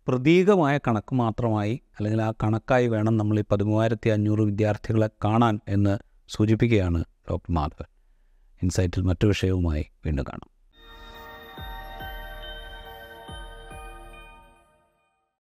പ്രതീകമായ കണക്ക് മാത്രമായി അല്ലെങ്കിൽ ആ കണക്കായി വേണം നമ്മൾ ഈ പതിമൂവായിരത്തി അഞ്ഞൂറ് വിദ്യാർത്ഥികളെ കാണാൻ എന്ന് സൂചിപ്പിക്കുകയാണ് ഡോക്ടർ മാധവൻ. ഇൻസൈറ്റിൽ മറ്റു വിഷയവുമായി വീണ്ടും കാണാം.